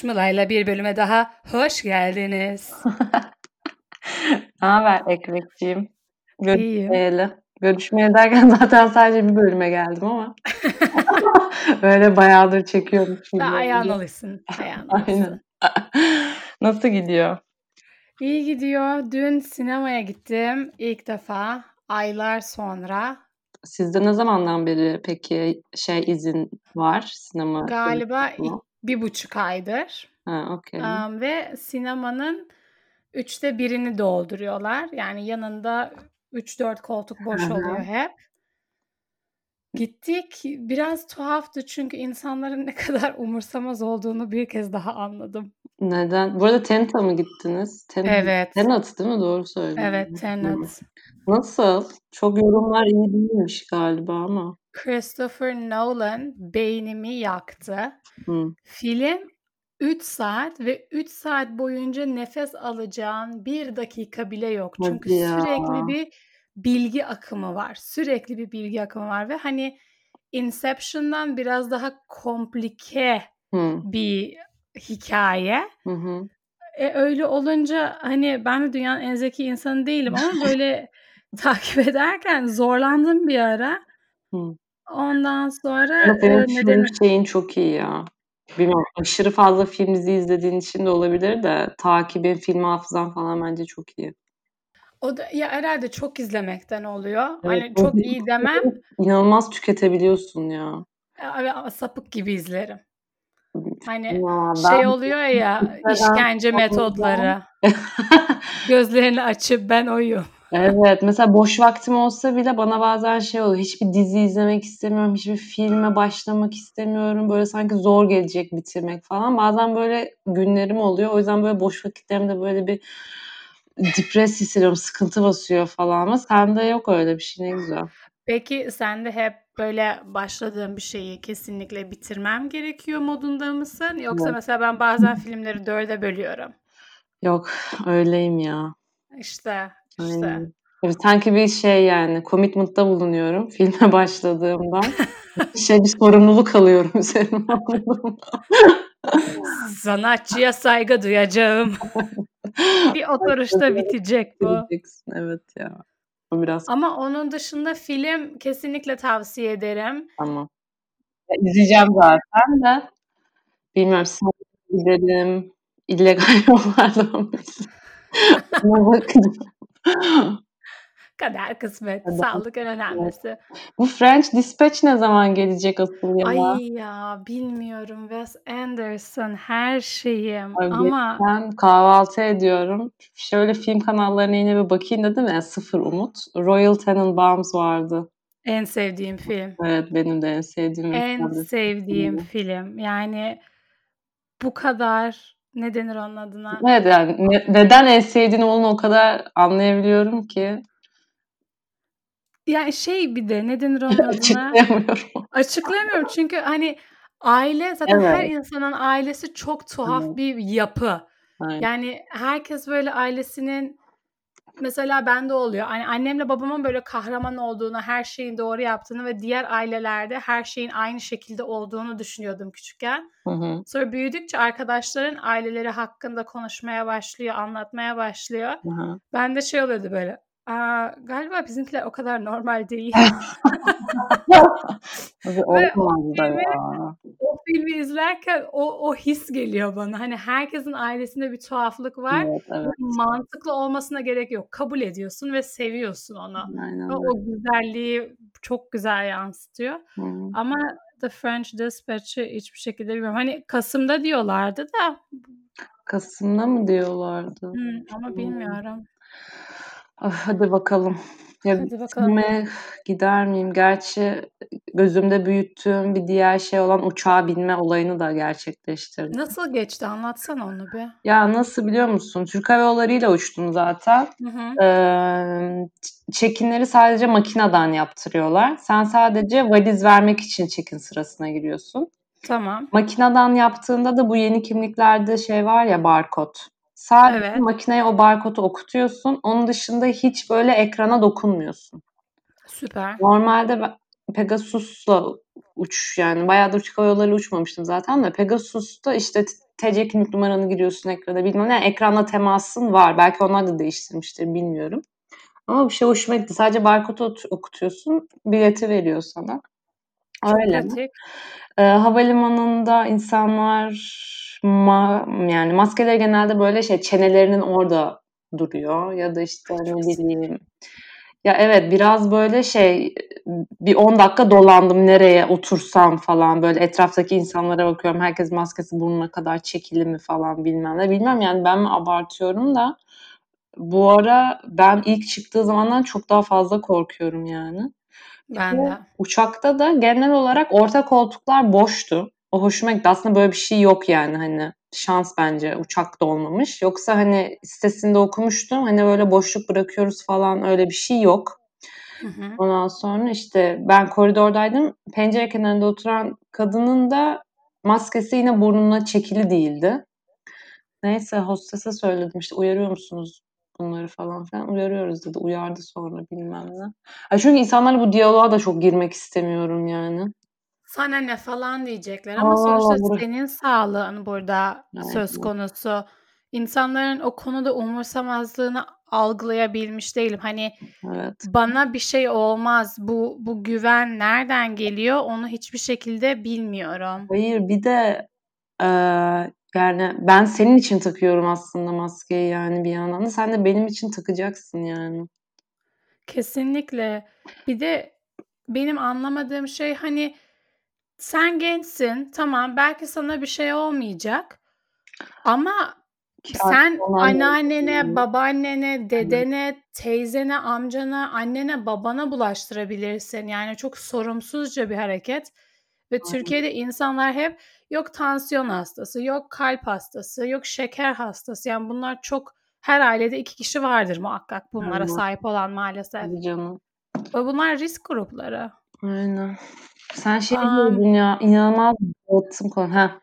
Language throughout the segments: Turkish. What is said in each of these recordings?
Muşmula'yla bir bölüme daha hoş geldiniz. Ne haber Ekmekciğim? İyiyim. Görüşmeyeli. Görüşmeye derken zaten sadece bir bölüme geldim ama. Böyle bayağıdır çekiyormuş gibi. Ha, ayağın alışsın. Ayağın Aynen. alışsın. Nasıl gidiyor? İyi gidiyor. Dün sinemaya gittim. İlk defa aylar sonra. Sizde ne zamandan beri peki şey izin var sinema? Galiba bir buçuk aydır. Ha, okey. Um, ve sinemanın üçte birini dolduruyorlar. Yani yanında 3-4 koltuk boş oluyor hep. Gittik. Biraz tuhaftı çünkü insanların ne kadar umursamaz olduğunu bir kez daha anladım. Neden? Bu arada Tenet'a mı gittiniz? Ten Evet. Tenet değil mi? Doğru söylüyorsun. Evet, Hı. Tenet. Nasıl? Çok yorumlar iyi değilmiş galiba ama. Christopher Nolan beynimi yaktı. Hı. Film 3 saat ve 3 saat boyunca nefes alacağın bir dakika bile yok. Çünkü Hadi ya. sürekli bir bilgi akımı var. Sürekli bir bilgi akımı var ve hani Inception'dan biraz daha komplike Hı. bir hikaye. Hı hı. E öyle olunca hani ben de dünyanın en zeki insanı değilim ama böyle takip ederken zorlandım bir ara. Ondan sonra Ama senin e, film nedeni şeyin çok iyi ya. Bilmiyorum aşırı fazla film dizi izlediğin için de olabilir de takibin, film hafızan falan bence çok iyi. o da ya herhalde çok izlemekten oluyor. Evet, Hani çok iyi demem İnanılmaz tüketebiliyorsun ya. ama sapık gibi izlerim. Hani Ya şey ben oluyor ya işkence metodları. Gözlerini açıp ben oyum. Evet, mesela boş vaktim olsa bile bana bazen şey oluyor. Hiçbir dizi izlemek istemiyorum, hiçbir filme başlamak istemiyorum. Böyle sanki zor gelecek bitirmek falan. Bazen böyle günlerim oluyor. O yüzden böyle boş vakitlerimde böyle bir depres hissediyorum, sıkıntı basıyor falan. Ama sende yok öyle bir şey ne güzel. Peki sen de hep böyle başladığın bir şeyi kesinlikle bitirmem gerekiyor modunda mısın? Yoksa Evet. mesela ben bazen filmleri dörde bölüyorum. Yok, öyleyim ya. İşte, işte. Aynen. Sanki bir şey yani commitment'ta bulunuyorum filme başladığımdan. şey bir sorumluluk alıyorum üzerime? Sanatçıya saygı duyacağım. Bir oturuşta bitecek bu. Evet ya. O biraz Ama onun dışında film kesinlikle tavsiye ederim. Tamam. Ya, izleyeceğim zaten de. Bilmiyorum sinemaya gidelim. illegal yollardan bakacağım. Kader kısmet. Kader Sağlık en önemlisi. Bu French Dispatch ne zaman gelecek asıl ya? Ay ya bilmiyorum. Wes Anderson her şeyim. Ay, Ama Ben kahvaltı ediyorum. Şöyle film kanallarına yine bir bakayım dedim ya sıfır umut. Royal Tenenbaums vardı. en sevdiğim film. Evet benim de en sevdiğim En sevdiğim Hı. film. Yani bu kadar ne denir onun adına? Yani ne- neden en sevdiğini onu o kadar anlayabiliyorum ki Yani şey bir de ne denir onun adına? açıklayamıyorum. Açıklayamıyorum çünkü hani aile zaten her Evet. insanın ailesi çok tuhaf Evet. bir yapı. Aynen. Yani herkes böyle ailesinin mesela bende oluyor. Hani annemle babamın böyle kahraman olduğunu, her şeyin doğru yaptığını ve diğer ailelerde her şeyin aynı şekilde olduğunu düşünüyordum küçükken. Hı hı. Sonra büyüdükçe arkadaşların aileleri hakkında konuşmaya başlıyor, anlatmaya başlıyor. Hı hı. Ben de şey oluyordu böyle. Aa, galiba bizimkiler o kadar normal değil. Ve o filmi, o filmi izlerken o, o his geliyor bana. Hani herkesin ailesinde bir tuhaflık var. Evet, evet. Ve mantıklı olmasına gerek yok. Kabul ediyorsun ve seviyorsun onu. Aynen Ve o güzelliği çok güzel yansıtıyor. Hı hı. Ama The French Dispatch'ı hiçbir şekilde bilmiyorum. Hani Kasım'da diyorlardı da Kasım'da mı diyorlardı? hı, ama bilmiyorum. Ah, hadi bakalım. Ya Hadi bakalım. gider miyim? Gerçi gözümde büyüttüğüm bir diğer şey olan uçağa binme olayını da gerçekleştirdim. Nasıl geçti? Anlatsana onu bir. Ya nasıl biliyor musun? Türk Hava Yolları'yla uçtum zaten. Hı hı. Ee, check-in'leri sadece makineden yaptırıyorlar. Sen sadece valiz vermek için check-in sırasına giriyorsun. Tamam. Makineden yaptığında da bu yeni kimliklerde şey var ya barkod. Sadece Evet. makineye o barkodu okutuyorsun. Onun dışında hiç böyle ekrana dokunmuyorsun. Süper. Normalde Pegasus'la uç yani bayağıdır Türk Hava Yolları uçmamıştım zaten de Pegasus'ta işte TC kimlik numaranı giriyorsun ekrana bilmem ne. Yani ekranla temasın var. Belki onlar da değiştirmiştir bilmiyorum. Ama bir şey hoşuma gitti. Sadece barkodu okutuyorsun. Bileti veriyor sana. Öyle? Ee, havalimanında insanlar ma yani maskeleri genelde böyle şey çenelerinin orada duruyor ya da işte ne bileyim ya evet biraz böyle şey bir 10 dakika dolandım nereye otursam falan böyle etraftaki insanlara bakıyorum herkes maskesi burnuna kadar çekili mi falan bilmem ne bilmem yani ben mi abartıyorum da bu ara ben ilk çıktığı zamandan çok daha fazla korkuyorum yani. Ben de. Uçakta da genel olarak orta koltuklar boştu. O hoşuma gitti. Aslında böyle bir şey yok yani hani şans bence uçakta olmamış. Yoksa hani sitesinde okumuştum. Hani böyle boşluk bırakıyoruz falan öyle bir şey yok. Hı hı. Ondan sonra işte ben koridordaydım. Pencere kenarında oturan kadının da maskesi yine burnuna çekili değildi. Neyse hostese söyledim işte uyarıyor musunuz bunları falan filan uyarıyoruz dedi. Uyardı sonra bilmem ne. Ya çünkü insanlarla bu diyaloğa da çok girmek istemiyorum yani. Sana ne falan diyecekler ama Aa, sonuçta burası... senin sağlığın burada söz konusu. İnsanların o konuda umursamazlığını algılayabilmiş değilim. Hani evet. bana bir şey olmaz. Bu bu güven nereden geliyor? Onu hiçbir şekilde bilmiyorum. Hayır bir de e, yani ben senin için takıyorum aslında maskeyi yani bir yandan da sen de benim için takacaksın yani. Kesinlikle. Bir de benim anlamadığım şey hani sen gençsin tamam belki sana bir şey olmayacak ama sen anneannene, babaannene, dedene, teyzene, amcana, annene, babana bulaştırabilirsin. Yani çok sorumsuzca bir hareket. Ve Türkiye'de insanlar hep yok tansiyon hastası, yok kalp hastası, yok şeker hastası. Yani bunlar çok her ailede iki kişi vardır muhakkak bunlara Aynen. sahip olan maalesef. Canım. Ve bunlar risk grupları. Aynen. Sen şey um, diyordun ya inanılmaz dağıttım konu. Ha.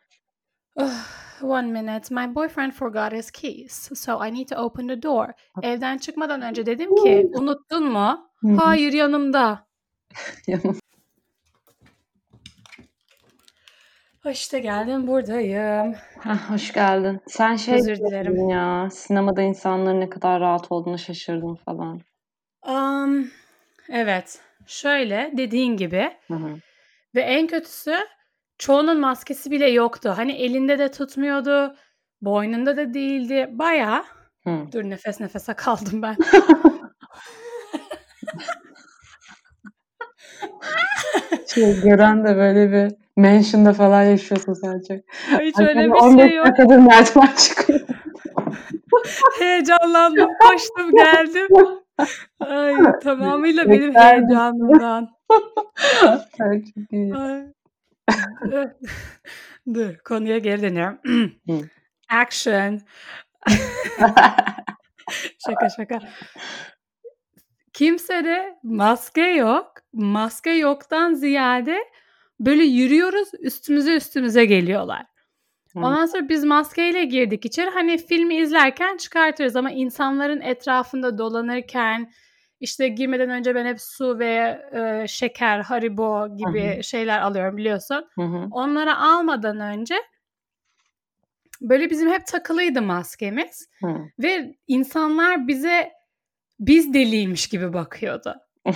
One minute. My boyfriend forgot his keys. So I need to open the door. Evden çıkmadan önce dedim ki unuttun mu? Hayır yanımda. Yanım. İşte geldim buradayım. Heh, hoş geldin. Sen şey Özür dilerim. ya sinemada insanların ne kadar rahat olduğunu şaşırdım falan. Um, evet. Şöyle dediğin gibi. Hı hı. Ve en kötüsü çoğunun maskesi bile yoktu. Hani elinde de tutmuyordu. Boynunda da değildi. Baya. Dur nefes nefese kaldım ben. şey, gören de böyle bir mansion'da falan yaşıyorsun sadece. Hiç öyle bir şey yok. kadar merdiven çıkıyor. Heyecanlandım, koştum, geldim. Ay tamamıyla benim heyecanımdan. Ay, çok iyi. Ay. Dur konuya geri dönüyorum. Action. şaka şaka. Kimse de maske yok. Maske yoktan ziyade böyle yürüyoruz üstümüze üstümüze geliyorlar. Ondan sonra biz maskeyle girdik içeri. Hani filmi izlerken çıkartırız ama insanların etrafında dolanırken işte girmeden önce ben hep su ve e, şeker, haribo gibi Hı-hı. şeyler alıyorum biliyorsun. Hı-hı. Onları almadan önce böyle bizim hep takılıydı maskemiz. Hı. Ve insanlar bize biz deliymiş gibi bakıyordu.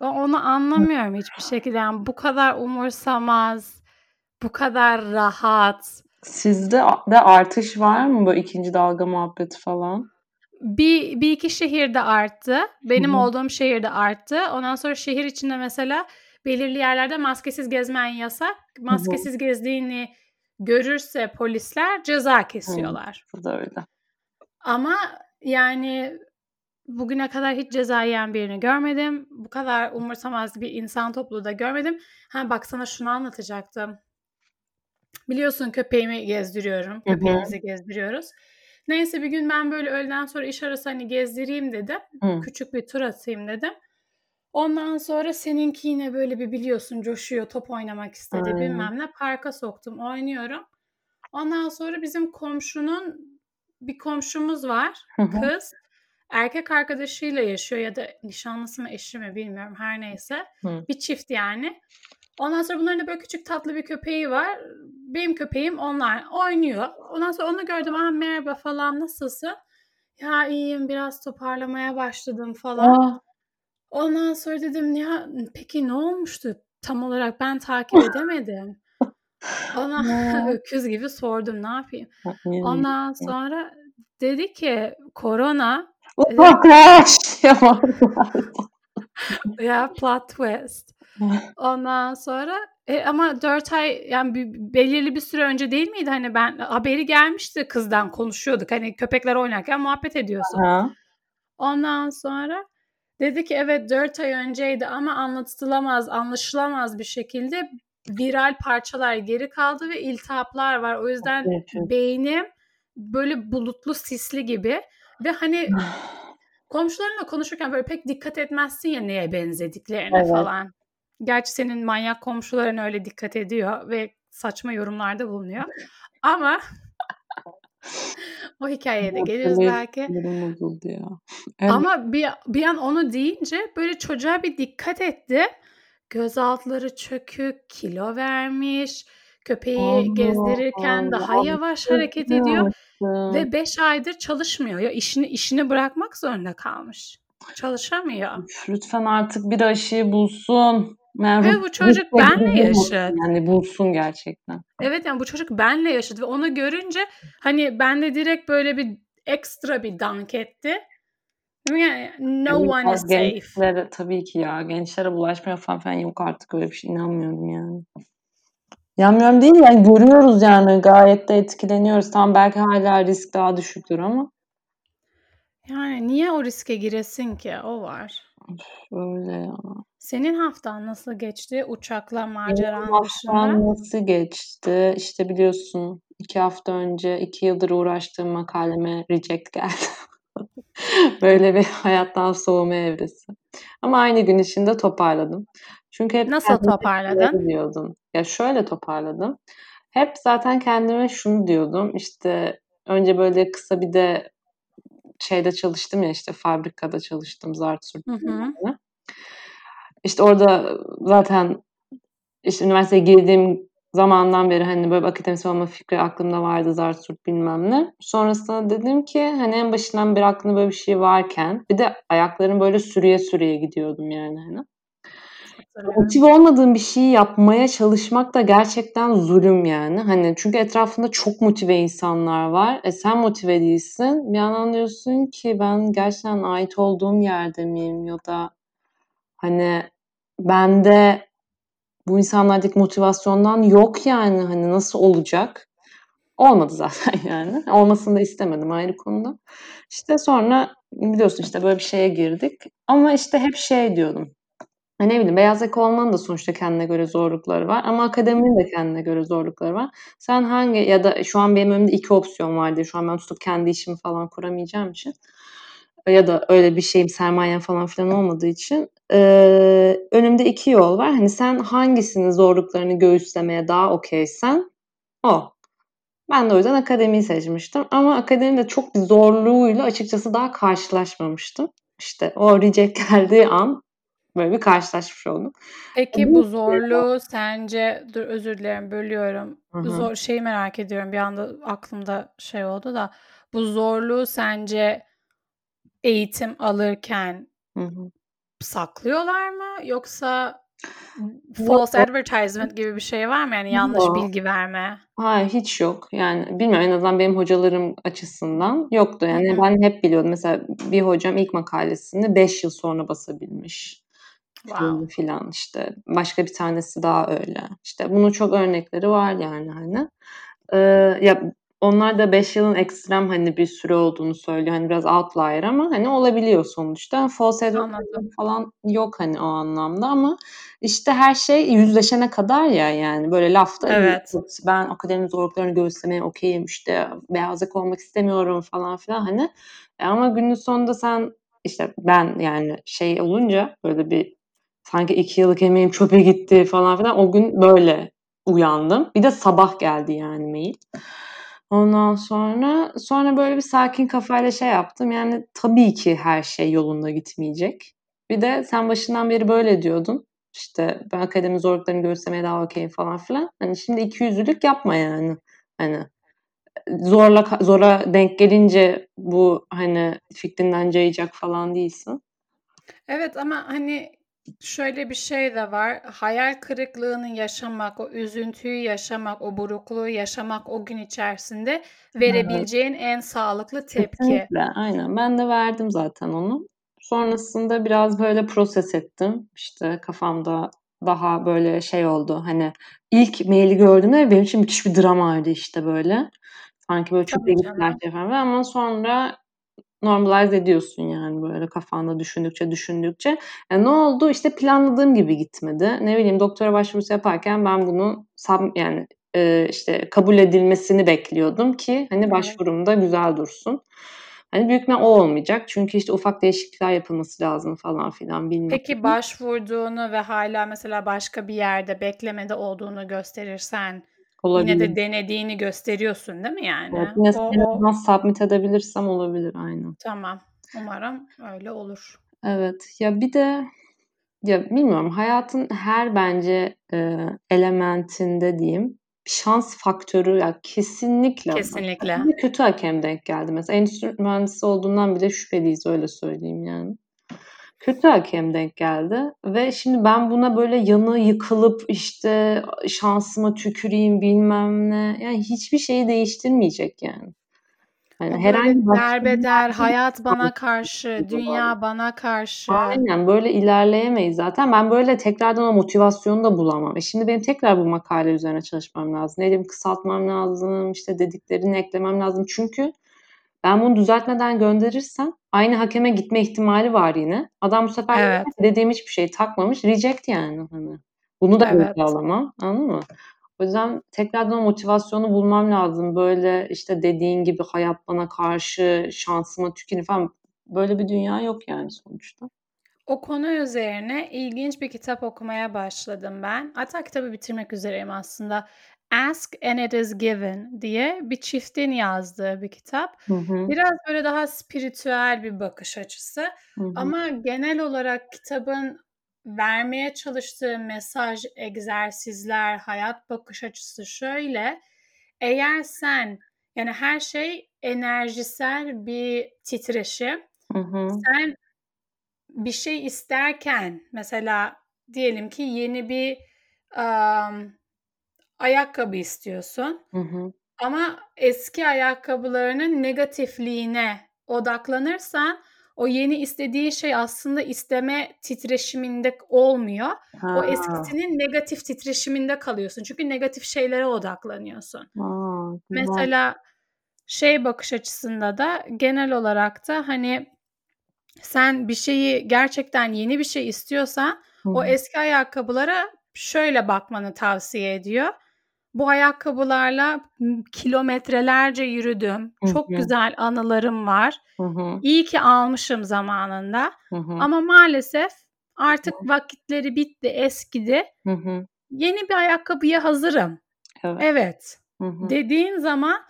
Onu anlamıyorum hiçbir şekilde. Yani bu kadar umursamaz, bu kadar rahat. Sizde de artış var mı bu ikinci dalga muhabbeti falan? Bir, bir iki şehirde arttı. Benim Hı-hı. olduğum şehirde arttı. Ondan sonra şehir içinde mesela belirli yerlerde maskesiz gezmen yasak. Maskesiz Hı-hı. gezdiğini görürse polisler ceza kesiyorlar. Hı, bu da öyle. Ama yani bugüne kadar hiç ceza yiyen birini görmedim. Bu kadar umursamaz bir insan topluluğu da görmedim. Ha bak sana şunu anlatacaktım. Biliyorsun köpeğimi gezdiriyorum. Köpeğimizi gezdiriyoruz. Neyse bir gün ben böyle öğleden sonra iş arası hani gezdireyim dedim. Hı. Küçük bir tur atayım dedim. Ondan sonra seninki yine böyle bir biliyorsun coşuyor, top oynamak istedi Aynen. bilmem ne. Parka soktum, oynuyorum. Ondan sonra bizim komşunun bir komşumuz var, kız. Erkek arkadaşıyla yaşıyor ya da nişanlısı mı eşi mi bilmiyorum her neyse. Hı. Bir çift yani. Ondan sonra bunların da böyle küçük tatlı bir köpeği var. Benim köpeğim onlar oynuyor. Ondan sonra onu gördüm. Aa merhaba falan nasılsın? Ya iyiyim biraz toparlamaya başladım falan. Aa, Ondan sonra dedim ya peki ne olmuştu? Tam olarak ben takip edemedim. Ona öküz gibi sordum ne yapayım. Ondan sonra dedi ki korona Uzaklaş. Ya. ya plot twist. Ondan sonra e, ama 4 ay yani bir, belirli bir süre önce değil miydi hani ben haberi gelmişti kızdan konuşuyorduk hani köpekler oynarken muhabbet ediyorsun. Ha. Ondan sonra dedi ki evet 4 ay önceydi ama anlatılamaz, anlaşılamaz bir şekilde viral parçalar geri kaldı ve iltihaplar var. O yüzden Evet. beynim böyle bulutlu sisli gibi ve hani komşularınla konuşurken böyle pek dikkat etmezsin ya neye benzediklerine Evet. falan. Gerçi senin manyak komşuların öyle dikkat ediyor ve saçma yorumlarda bulunuyor. Ama o hikayeye de geliriz belki. Sinirim bozuldu ya. Evet. Ama bir, bir an onu deyince böyle çocuğa bir dikkat etti. Göz altları çökük, kilo vermiş. Köpeği Allah gezdirirken daha Allah. yavaş hareket ediyor ve 5 aydır çalışmıyor. Ya işini işini bırakmak zorunda kalmış. Çalışamıyor. Üf, Lütfen artık bir aşıyı bulsun. Yani Ve bu çocuk benle yaşıt. Yani bulsun gerçekten. Evet yani bu çocuk benle yaşadı ve onu görünce hani ben de direkt böyle bir ekstra bir dank etti. Yani no Yani one is safe. gençlere tabii ki ya. Gençlere bulaşmaya falan falan yok artık öyle bir şey. inanmıyorum yani. İnanmıyorum değil yani görüyoruz yani gayet de etkileniyoruz. Tam belki hala risk daha düşüktür ama Yani niye o riske giresin ki? O var. öyle ya. Senin haftan nasıl geçti uçakla Benim maceran dışında? haftam nasıl geçti? İşte biliyorsun iki hafta önce iki yıldır uğraştığım makaleme reject geldi. Böyle bir hayattan soğuma evresi. Ama aynı gün içinde toparladım. Çünkü hep Nasıl toparladın? diyordum. Ya şöyle toparladım. Hep zaten kendime şunu diyordum. İşte önce böyle kısa bir de şeyde çalıştım ya işte fabrikada çalıştım zart surt Hı hı. bilmem ne. İşte orada zaten işte üniversiteye girdiğim zamandan beri hani böyle akademisyen olma fikri aklımda vardı zart surt bilmem ne. Sonrasında dedim ki hani en başından beri aklımda böyle bir şey varken bir de ayaklarım böyle sürüye sürüye gidiyordum yani hani. Motive olmadığım bir şeyi yapmaya çalışmak da gerçekten zulüm yani. Hani çünkü etrafında çok motive insanlar var. E sen motive değilsin. Bir yandan diyorsun ki ben gerçekten ait olduğum yerde miyim ya da hani bende bu insanlardaki motivasyondan yok yani hani nasıl olacak? Olmadı zaten yani. Olmasını da istemedim ayrı konuda. İşte sonra biliyorsun işte böyle bir şeye girdik. Ama işte hep şey diyordum. Ha, ne bileyim beyaz yaka olmanın da sonuçta kendine göre zorlukları var ama akademinin de kendine göre zorlukları var. Sen hangi ya da şu an benim önümde iki opsiyon var diye şu an ben tutup kendi işimi falan kuramayacağım için ya da öyle bir şeyim sermayem falan filan olmadığı için eee, önümde iki yol var. Hani sen hangisinin zorluklarını göğüslemeye daha okeysen o. Ben de o yüzden akademiyi seçmiştim. Ama akademide çok bir zorluğuyla açıkçası daha karşılaşmamıştım. İşte o reject geldiği an böyle bir karşılaşmış oldum. Peki bu zorluğu sence dur özür dilerim bölüyorum. Hı hı. Zor şeyi merak ediyorum. Bir anda aklımda şey oldu da bu zorluğu sence eğitim alırken Hı hı. saklıyorlar mı yoksa Yok. false advertisement gibi bir şey var mı? Yani yanlış Yok. bilgi verme. Hayır hiç yok. Yani bilmiyorum en azından benim hocalarım açısından yoktu. Yani Hı hı. ben hep biliyordum. Mesela bir hocam ilk makalesini 5 yıl sonra basabilmiş. Wow. Filan işte. Başka bir tanesi daha öyle. İşte bunun çok örnekleri var yani hani. Ee, ya onlar da 5 yılın ekstrem hani bir süre olduğunu söylüyor. Hani biraz outlier ama hani olabiliyor sonuçta. False Anladım. falan yok hani o anlamda ama işte her şey yüzleşene kadar ya yani böyle lafta. Evet. Ben akademik zorluklarını göğüslemeye okeyim işte beyaz yaka olmak istemiyorum falan filan hani. E ama günün sonunda sen işte ben yani şey olunca böyle bir sanki iki yıllık emeğim çöpe gitti falan filan o gün böyle uyandım. Bir de sabah geldi yani mail. Ondan sonra sonra böyle bir sakin kafayla şey yaptım. Yani tabii ki her şey yolunda gitmeyecek. Bir de sen başından beri böyle diyordun. İşte ben akademi zorluklarını göğüslemeye daha okeyim falan filan. Hani şimdi iki yüzlülük yapma yani. Hani zorla zora denk gelince bu hani fikrinden cayacak falan değilsin. Evet ama hani şöyle bir şey de var. Hayal kırıklığını yaşamak, o üzüntüyü yaşamak, o burukluğu yaşamak o gün içerisinde verebileceğin evet. en sağlıklı tepki. Kesinlikle, aynen. Ben de verdim zaten onu. Sonrasında biraz böyle proses ettim. İşte kafamda daha böyle şey oldu. Hani ilk maili gördüğümde benim için müthiş bir dramaydı işte böyle. Sanki böyle çok iyi bir falan ama sonra normalize ediyorsun yani böyle kafanda düşündükçe düşündükçe. Yani e, ne oldu? İşte planladığım gibi gitmedi. Ne bileyim doktora başvurusu yaparken ben bunu yani e, işte kabul edilmesini bekliyordum ki hani başvurumda güzel dursun. Hani büyük o olmayacak. Çünkü işte ufak değişiklikler yapılması lazım falan filan bilmem. Peki başvurduğunu ve hala mesela başka bir yerde beklemede olduğunu gösterirsen olabilir. yine de denediğini gösteriyorsun değil mi yani? Evet, yine o, submit edebilirsem olabilir aynen. Tamam. Umarım öyle olur. Evet. Ya bir de ya bilmiyorum hayatın her bence e, elementinde diyeyim şans faktörü ya kesinlikle. Kesinlikle. Bir kötü hakem denk geldi. Mesela endüstri mühendisi olduğundan bile şüpheliyiz öyle söyleyeyim yani. Kötü hakem denk geldi ve şimdi ben buna böyle yanı yıkılıp işte şansıma tüküreyim bilmem ne. Yani hiçbir şeyi değiştirmeyecek yani. Yani herhangi derbeder, hayat bana karşı, dünya bana karşı. Aynen böyle ilerleyemeyiz zaten. Ben böyle tekrardan o motivasyonu da bulamam. E şimdi benim tekrar bu makale üzerine çalışmam lazım. Ne diyeyim kısaltmam lazım, işte dediklerini eklemem lazım. Çünkü ben bunu düzeltmeden gönderirsem aynı hakeme gitme ihtimali var yine. Adam bu sefer evet. dediğim hiçbir şey takmamış. Reject yani. Hani. Bunu da evet. alamam. Anladın mı? O yüzden tekrardan o motivasyonu bulmam lazım. Böyle işte dediğin gibi hayat bana karşı şansıma tükürür falan. Böyle bir dünya yok yani sonuçta. O konu üzerine ilginç bir kitap okumaya başladım ben. Hatta kitabı bitirmek üzereyim aslında. Ask and It Is Given diye bir çiftin yazdığı bir kitap. Hı hı. Biraz böyle daha spiritüel bir bakış açısı. Hı hı. Ama genel olarak kitabın vermeye çalıştığı mesaj, egzersizler, hayat bakış açısı şöyle. Eğer sen yani her şey enerjisel bir titreşim. Hı hı. Sen bir şey isterken mesela diyelim ki yeni bir um, ayakkabı istiyorsun. Hı hı. Ama eski ayakkabılarının negatifliğine odaklanırsan o yeni istediği şey aslında isteme titreşiminde olmuyor. Ha. O eskisinin negatif titreşiminde kalıyorsun. Çünkü negatif şeylere odaklanıyorsun. Ha, Mesela şey bakış açısında da genel olarak da hani sen bir şeyi gerçekten yeni bir şey istiyorsan Hı. o eski ayakkabılara şöyle bakmanı tavsiye ediyor. Bu ayakkabılarla kilometrelerce yürüdüm. Hı hı. Çok güzel anılarım var. Hı hı. İyi ki almışım zamanında. Hı hı. Ama maalesef artık hı. vakitleri bitti, eskidi. Hı hı. Yeni bir ayakkabıya hazırım. Evet. evet. Dediğin zaman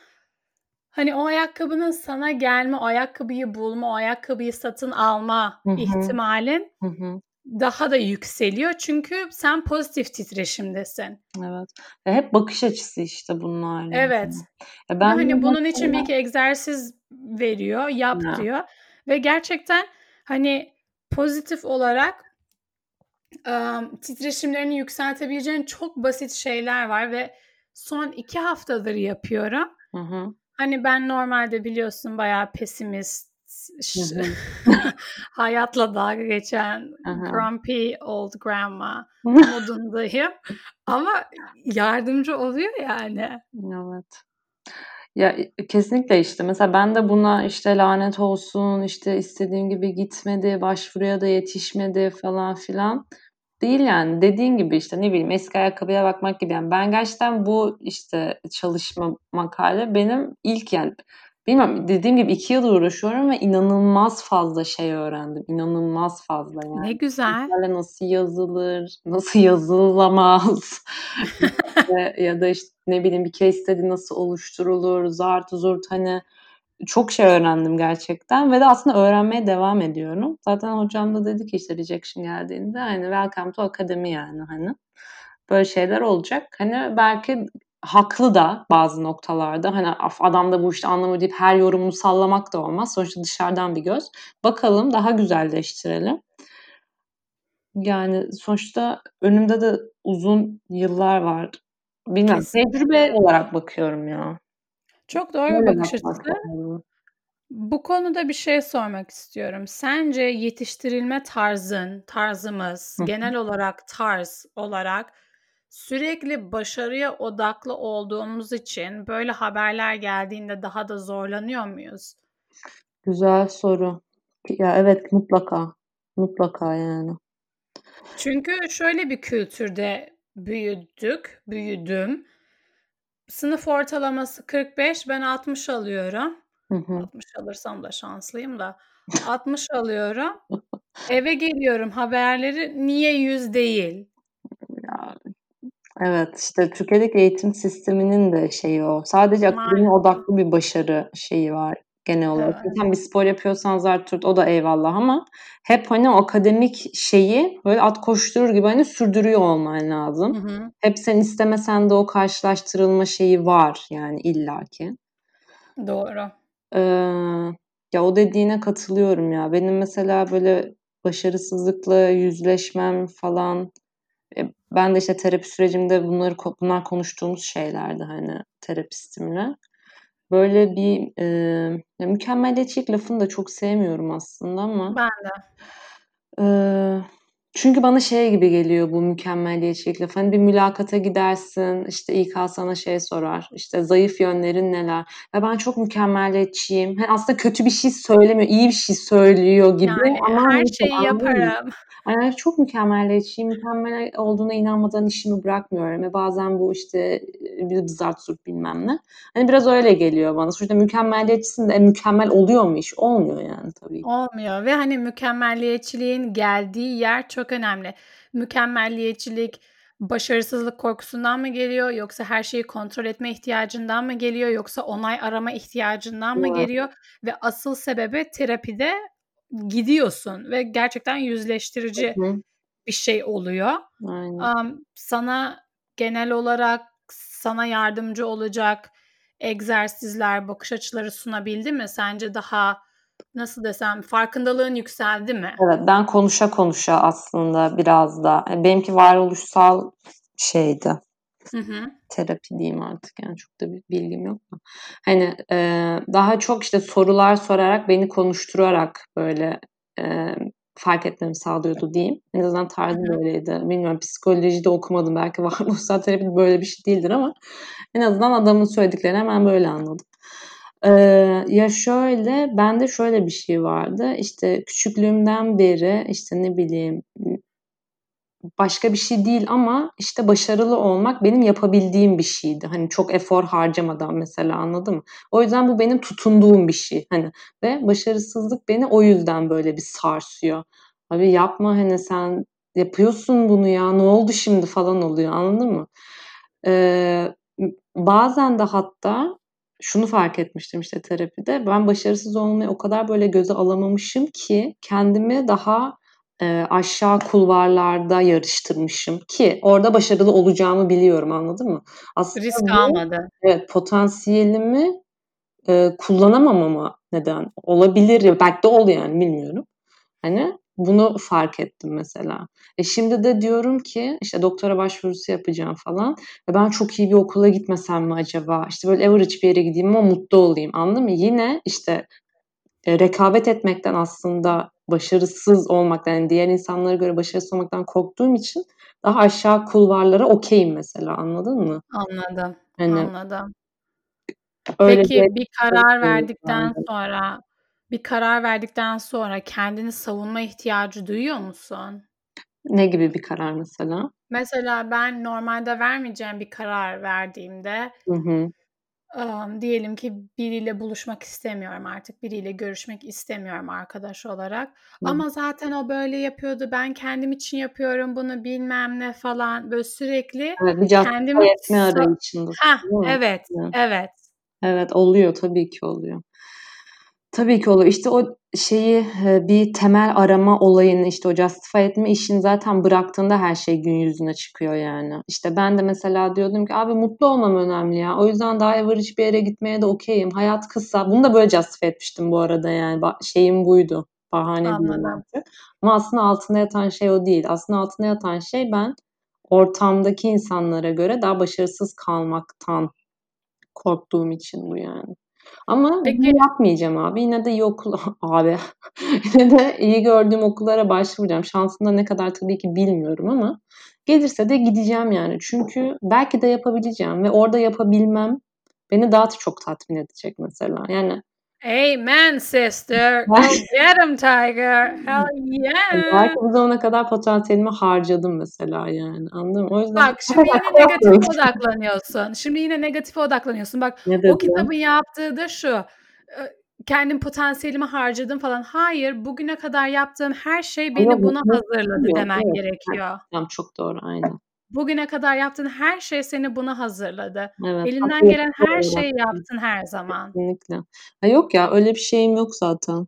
hani o ayakkabının sana gelme, o ayakkabıyı bulma, o ayakkabıyı satın alma hı hı. ihtimalin hı hı daha da yükseliyor çünkü sen pozitif titreşimdesin. Evet. Ve hep bakış açısı işte bunlar. Evet. Ya ben hani bunun için bir iki egzersiz veriyor, yap ya. diyor ve gerçekten hani pozitif olarak um, titreşimlerini yükseltebileceğin çok basit şeyler var ve son iki haftadır yapıyorum. Hı hı. Hani ben normalde biliyorsun bayağı pesimist, hayatla dalga geçen grumpy old grandma modundayım. Ama yardımcı oluyor yani. Evet. Ya kesinlikle işte mesela ben de buna işte lanet olsun işte istediğim gibi gitmedi başvuruya da yetişmedi falan filan değil yani dediğin gibi işte ne bileyim eski ayakkabıya bakmak gibi yani ben gerçekten bu işte çalışma makale benim ilk yani Bilmiyorum dediğim gibi iki yıl uğraşıyorum ve inanılmaz fazla şey öğrendim. İnanılmaz fazla yani. Ne güzel. Nasıl yazılır, nasıl yazılamaz ya da işte ne bileyim bir case study nasıl oluşturulur, zart zurt hani çok şey öğrendim gerçekten ve de aslında öğrenmeye devam ediyorum. Zaten hocam da dedi ki işte rejection geldiğinde hani welcome to akademi yani hani böyle şeyler olacak. Hani belki haklı da bazı noktalarda. Hani adam da bu işte anlamı deyip her yorumunu sallamak da olmaz. Sonuçta dışarıdan bir göz. Bakalım daha güzelleştirelim. Yani sonuçta önümde de uzun yıllar var. Bilmem Kesinlikle. tecrübe olarak bakıyorum ya. Çok doğru bir bakış açısı. Bu konuda bir şey sormak istiyorum. Sence yetiştirilme tarzın, tarzımız, genel olarak tarz olarak sürekli başarıya odaklı olduğumuz için böyle haberler geldiğinde daha da zorlanıyor muyuz? Güzel soru. Ya evet mutlaka. Mutlaka yani. Çünkü şöyle bir kültürde büyüdük, büyüdüm. Sınıf ortalaması 45, ben 60 alıyorum. Hı hı. 60 alırsam da şanslıyım da. 60 alıyorum. Eve geliyorum haberleri niye 100 değil? Evet işte Türkiye'deki eğitim sisteminin de şeyi o. Sadece akademi odaklı bir başarı şeyi var genel olarak. Evet. Sen bir spor yapıyorsan zaten o da eyvallah ama hep hani o akademik şeyi böyle at koşturur gibi hani sürdürüyor olman lazım. Hı hı. Hep sen istemesen de o karşılaştırılma şeyi var yani illaki. Doğru. Ee, ya o dediğine katılıyorum ya. Benim mesela böyle başarısızlıkla yüzleşmem falan ben de işte terapi sürecimde bunları bunlar konuştuğumuz şeylerdi hani terapistimle. Böyle bir e, ya mükemmeliyetçilik lafını da çok sevmiyorum aslında ama. Ben de. E, çünkü bana şey gibi geliyor bu mükemmeliyetçilik lafı. Hani bir mülakata gidersin, işte İK sana şey sorar, işte zayıf yönlerin neler? Ve ben çok mükemmeliyetçiyim. Hani aslında kötü bir şey söylemiyor, iyi bir şey söylüyor gibi. Yani ama her şeyi yaparım. Yani çok mükemmeliyetçiyim. Mükemmel olduğuna inanmadan işimi bırakmıyorum. Ve bazen bu işte bir zart zurt bilmem ne. Hani biraz öyle geliyor bana. Sonuçta mükemmeliyetçisin de mükemmel oluyor mu iş? Olmuyor yani tabii. Olmuyor ve hani mükemmelliyetçiliğin geldiği yer çok önemli. Mükemmelliyetçilik başarısızlık korkusundan mı geliyor yoksa her şeyi kontrol etme ihtiyacından mı geliyor yoksa onay arama ihtiyacından mı geliyor ve asıl sebebi terapide gidiyorsun ve gerçekten yüzleştirici bir şey oluyor. Aynen. Am, sana genel olarak sana yardımcı olacak egzersizler, bakış açıları sunabildi mi? Sence daha nasıl desem farkındalığın yükseldi mi? Evet ben konuşa konuşa aslında biraz da e, benimki varoluşsal şeydi. Hı hı. Terapi diyeyim artık yani çok da bir bilgim yok. Hani e, daha çok işte sorular sorarak beni konuşturarak böyle e, fark etmemi sağlıyordu diyeyim. En azından tarzı böyleydi. Bilmiyorum psikolojide okumadım belki varoluşsal terapi böyle bir şey değildir ama en azından adamın söylediklerini hemen böyle anladım. Ee, ya şöyle, bende şöyle bir şey vardı. İşte küçüklüğümden beri işte ne bileyim başka bir şey değil ama işte başarılı olmak benim yapabildiğim bir şeydi. Hani çok efor harcamadan mesela anladın mı? O yüzden bu benim tutunduğum bir şey. Hani ve başarısızlık beni o yüzden böyle bir sarsıyor. Abi yapma hani sen yapıyorsun bunu ya ne oldu şimdi falan oluyor anladın mı? Ee, bazen de hatta şunu fark etmiştim işte terapide. Ben başarısız olmayı o kadar böyle göze alamamışım ki kendimi daha e, aşağı kulvarlarda yarıştırmışım ki orada başarılı olacağımı biliyorum anladın mı? Aslında Risk bu, almadı. Evet potansiyelimi e, kullanamamama neden olabilir belki de oldu yani bilmiyorum. Hani bunu fark ettim mesela. E şimdi de diyorum ki işte doktora başvurusu yapacağım falan. Ve ben çok iyi bir okula gitmesem mi acaba? İşte böyle average bir yere gideyim ama mutlu olayım. Anladın mı? Yine işte e, rekabet etmekten aslında başarısız olmaktan yani diğer insanlara göre başarısız olmaktan korktuğum için daha aşağı kulvarlara okeyim mesela anladın mı? Anladım. Hani, anladım. Öyle Peki bir, bir karar verdikten sonra bir karar verdikten sonra kendini savunma ihtiyacı duyuyor musun? Ne gibi bir karar mesela? Mesela ben normalde vermeyeceğim bir karar verdiğimde Hı hı. Um, diyelim ki biriyle buluşmak istemiyorum artık, biriyle görüşmek istemiyorum arkadaş olarak. Hı. Ama zaten o böyle yapıyordu, ben kendim için yapıyorum bunu bilmem ne falan böyle sürekli Evet, kendimi sa- mi? evet, Evet. evet. Evet oluyor tabii ki oluyor. Tabii ki olur. İşte o şeyi bir temel arama olayını işte o justify etme işini zaten bıraktığında her şey gün yüzüne çıkıyor yani. İşte ben de mesela diyordum ki abi mutlu olmam önemli ya. O yüzden daha average bir yere gitmeye de okeyim. Hayat kısa. Bunu da böyle justify etmiştim bu arada yani. Şeyim buydu. Bahane. Ama aslında altında yatan şey o değil. Aslında altında yatan şey ben ortamdaki insanlara göre daha başarısız kalmaktan korktuğum için bu yani. Ama Peki. bunu yapmayacağım abi. Yine de iyi abi. Yine de iyi gördüğüm okullara başvuracağım. Şansında ne kadar tabii ki bilmiyorum ama gelirse de gideceğim yani. Çünkü belki de yapabileceğim ve orada yapabilmem beni daha çok tatmin edecek mesela. Yani Amen sister. Go get him Tiger. Hell yeah. Belki bu zamana kadar potansiyelimi harcadım mesela yani. Anladın mı? O yüzden Bak şimdi yine negatif odaklanıyorsun. Şimdi yine negatif odaklanıyorsun. Bak o kitabın yaptığı da şu. Kendim potansiyelimi harcadım falan. Hayır, bugüne kadar yaptığım her şey beni Ama buna hazırladı demen evet. gerekiyor. Tamam çok doğru aynen. Bugüne kadar yaptığın her şey seni buna hazırladı. Evet, Elinden gelen her şeyi yaptın her zaman. Kesinlikle. Ha, yok ya öyle bir şeyim yok zaten.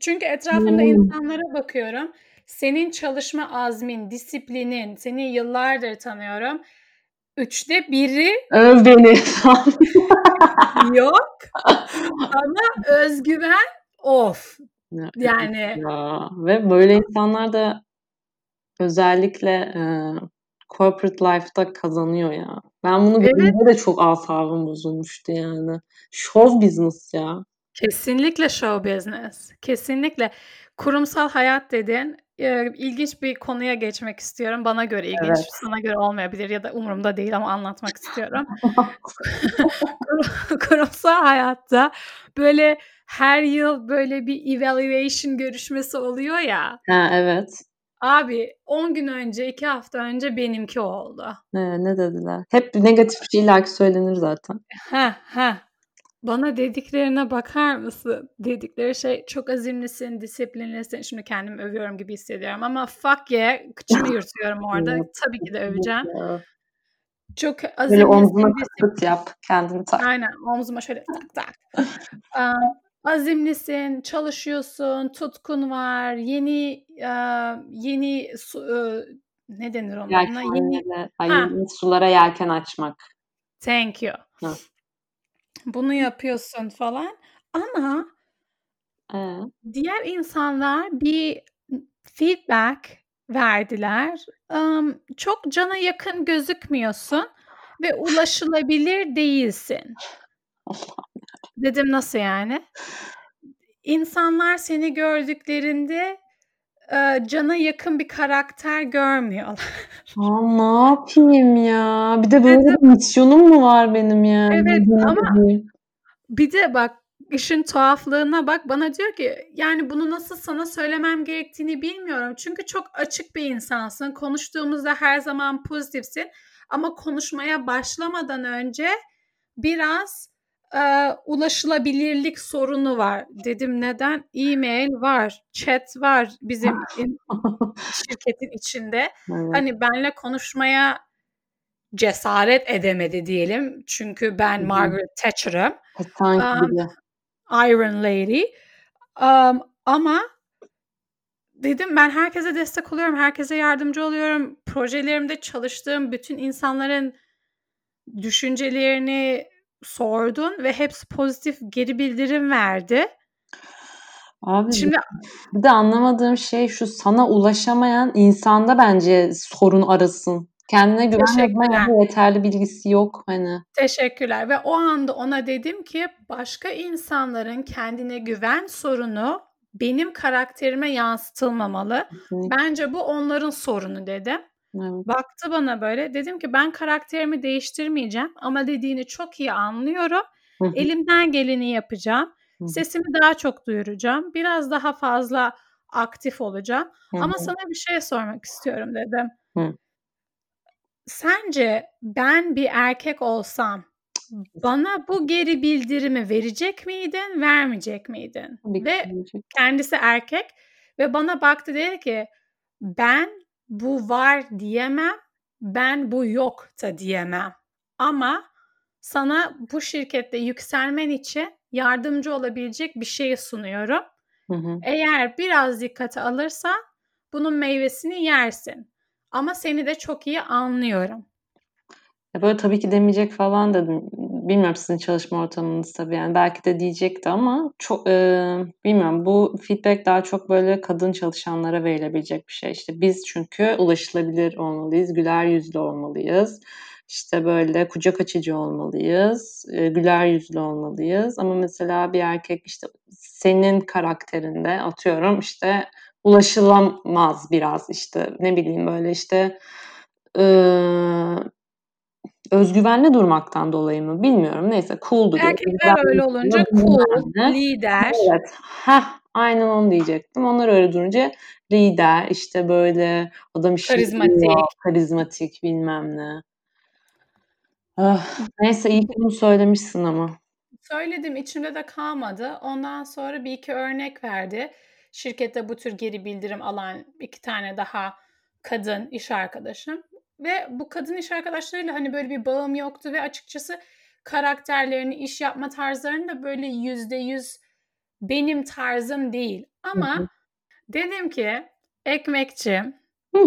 Çünkü etrafında hmm. insanlara bakıyorum. Senin çalışma azmin, disiplinin, seni yıllardır tanıyorum. Üçte biri Öv beni. yok. Ama özgüven of. Yani ya. ve böyle insanlar da Özellikle, eee, corporate life'da kazanıyor ya. Ben bunu Evet. de çok asabım bozulmuştu yani. Show business ya. Kesinlikle show business. Kesinlikle. Kurumsal hayat dedin. Eee, ilginç bir konuya geçmek istiyorum. Bana göre ilginç, Evet. sana göre olmayabilir ya da umurumda değil ama anlatmak istiyorum. kurumsal hayatta böyle her yıl böyle bir evaluation görüşmesi oluyor ya. Ha, evet. Abi 10 gün önce, 2 hafta önce benimki oldu. He, ne dediler? Hep negatif bir şey illaki söylenir zaten. Heh, heh. Bana dediklerine bakar mısın? Dedikleri şey çok azimlisin, disiplinlisin. Şimdi kendimi övüyorum gibi hissediyorum ama fuck yeah, kıçımı yırtıyorum orada. Tabii ki de öveceğim. Çok azimlisin. Böyle omzuna tık yap, kendini tak. Aynen, omzuma şöyle tak tak. um, azimlisin, çalışıyorsun, tutkun var, yeni yeni uh, ne denir ona? Yeni, yeni sulara yelken açmak. Thank you. Ha. Bunu yapıyorsun falan ama ee? diğer insanlar bir feedback verdiler. Um, çok cana yakın gözükmüyorsun ve ulaşılabilir değilsin. Dedim nasıl yani? İnsanlar seni gördüklerinde e, cana yakın bir karakter görmüyorlar. Aa, ne yapayım ya? Bir de böyle Dedim, bir misyonum mu var benim yani? Evet ama bir de bak işin tuhaflığına bak bana diyor ki yani bunu nasıl sana söylemem gerektiğini bilmiyorum. Çünkü çok açık bir insansın. Konuştuğumuzda her zaman pozitifsin. Ama konuşmaya başlamadan önce biraz e, ulaşılabilirlik sorunu var. Dedim neden? E-mail var, chat var bizim şirketin içinde. Evet. Hani benle konuşmaya cesaret edemedi diyelim. Çünkü ben Margaret Thatcher'ım. Um, Iron Lady. Um, ama dedim ben herkese destek oluyorum, herkese yardımcı oluyorum. Projelerimde çalıştığım bütün insanların düşüncelerini sordun ve hepsi pozitif geri bildirim verdi. Abi Şimdi bir de anlamadığım şey şu sana ulaşamayan insanda bence sorun arasın. Kendine güvenmeyen yeterli bilgisi yok hani. Teşekkürler ve o anda ona dedim ki başka insanların kendine güven sorunu benim karakterime yansıtılmamalı. Kesinlikle. Bence bu onların sorunu dedim. Evet. Baktı bana böyle. Dedim ki ben karakterimi değiştirmeyeceğim ama dediğini çok iyi anlıyorum. Elimden geleni yapacağım. Sesimi daha çok duyuracağım. Biraz daha fazla aktif olacağım. Ama sana bir şey sormak istiyorum dedim. Sence ben bir erkek olsam bana bu geri bildirimi verecek miydin, vermeyecek miydin? Ve kendisi erkek ve bana baktı dedi ki ben bu var diyemem, ben bu yok da diyemem. Ama sana bu şirkette yükselmen için yardımcı olabilecek bir şey sunuyorum. Hı hı. Eğer biraz dikkate alırsan bunun meyvesini yersin. Ama seni de çok iyi anlıyorum. Ya böyle tabii ki demeyecek falan dedim. Bilmiyorum sizin çalışma ortamınız tabii yani belki de diyecekti ama çok e, bilmiyorum bu feedback daha çok böyle kadın çalışanlara verilebilecek bir şey. İşte biz çünkü ulaşılabilir olmalıyız, güler yüzlü olmalıyız. İşte böyle kucak açıcı olmalıyız, e, güler yüzlü olmalıyız. Ama mesela bir erkek işte senin karakterinde atıyorum işte ulaşılamaz biraz işte ne bileyim böyle işte özgüvenli durmaktan dolayı mı bilmiyorum. Neyse cool'dur. Erkekler öyle olunca cool, lider. Evet. Heh, aynen onu diyecektim. Onlar öyle durunca lider, işte böyle adam işi karizmatik, biliyor, karizmatik bilmem ne. Ah, neyse iyi ki bunu söylemişsin ama. Söyledim içimde de kalmadı. Ondan sonra bir iki örnek verdi. Şirkette bu tür geri bildirim alan iki tane daha kadın iş arkadaşım. Ve bu kadın iş arkadaşlarıyla hani böyle bir bağım yoktu ve açıkçası karakterlerini, iş yapma tarzlarını da böyle yüzde yüz benim tarzım değil. Ama hı hı. dedim ki ekmekçi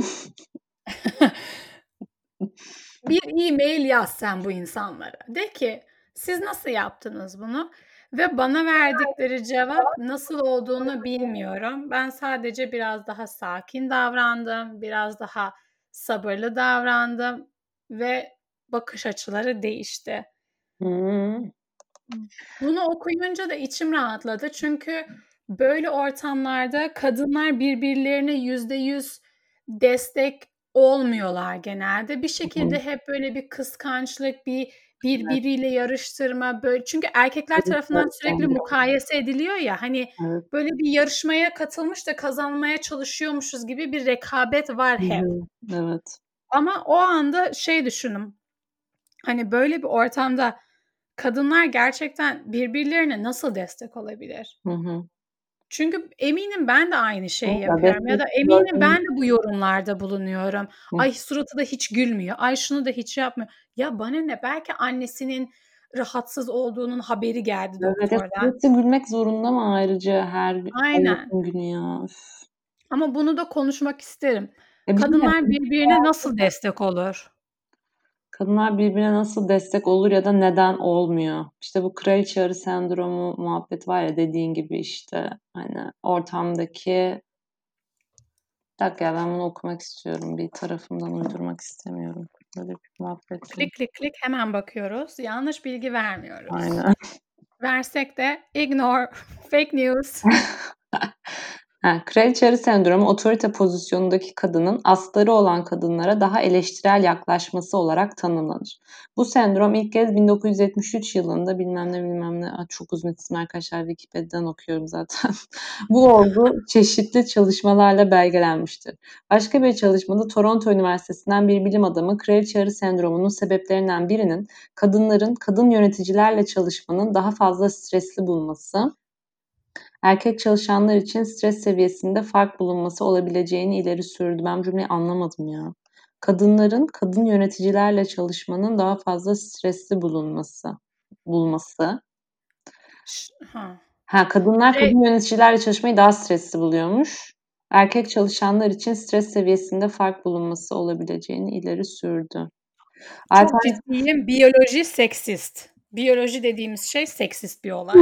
bir e-mail yaz sen bu insanlara. De ki siz nasıl yaptınız bunu? Ve bana verdikleri cevap nasıl olduğunu bilmiyorum. Ben sadece biraz daha sakin davrandım, biraz daha sabırlı davrandım ve bakış açıları değişti. Hmm. Bunu okuyunca da içim rahatladı. Çünkü böyle ortamlarda kadınlar birbirlerine yüzde yüz destek olmuyorlar genelde. Bir şekilde hep böyle bir kıskançlık, bir birbiriyle yarıştırma böyle çünkü erkekler tarafından sürekli mukayese ediliyor ya hani Evet. böyle bir yarışmaya katılmış da kazanmaya çalışıyormuşuz gibi bir rekabet var hep. Evet. Ama o anda şey düşündüm. Hani böyle bir ortamda kadınlar gerçekten birbirlerine nasıl destek olabilir? Hı hı. Çünkü eminim ben de aynı şeyi Evet, yapıyorum ya da eminim ben de bu yorumlarda bulunuyorum. Hı. Ay suratı da hiç gülmüyor. Ay şunu da hiç yapmıyor. Ya bana ne? Belki annesinin rahatsız olduğunun haberi geldi Evet, doktordan. sürekli gülmek zorunda mı ayrıca her gün Aynen. Günü ya? Ama bunu da konuşmak isterim. Bilmiyorum. Kadınlar birbirine nasıl destek olur? Kadınlar birbirine nasıl destek olur ya da neden olmuyor? İşte bu kraliçe arı sendromu muhabbet var ya dediğin gibi işte hani ortamdaki bir dakika ya ben bunu okumak istiyorum. Bir tarafımdan uydurmak istemiyorum. Böyle bir muhabbet. Klik klik klik hemen bakıyoruz. Yanlış bilgi vermiyoruz. Aynen. Versek de ignore, fake news. Ha, kraliçe arı sendromu otorite pozisyonundaki kadının astarı olan kadınlara daha eleştirel yaklaşması olarak tanımlanır. Bu sendrom ilk kez 1973 yılında bilmem ne bilmem ne çok uzun isim arkadaşlar Wikipedia'dan okuyorum zaten. Bu olgu çeşitli çalışmalarla belgelenmiştir. Başka bir çalışmada Toronto Üniversitesi'nden bir bilim adamı kraliçe arı sendromunun sebeplerinden birinin kadınların kadın yöneticilerle çalışmanın daha fazla stresli bulması, erkek çalışanlar için stres seviyesinde fark bulunması olabileceğini ileri sürdü. Ben cümleyi anlamadım ya. Kadınların kadın yöneticilerle çalışmanın daha fazla stresli bulunması bulması. Ha. Ha kadınlar şey, kadın yöneticilerle çalışmayı daha stresli buluyormuş. Erkek çalışanlar için stres seviyesinde fark bulunması olabileceğini ileri sürdü. Çok ciddiyim. Biyoloji seksist. Biyoloji dediğimiz şey seksist bir olay.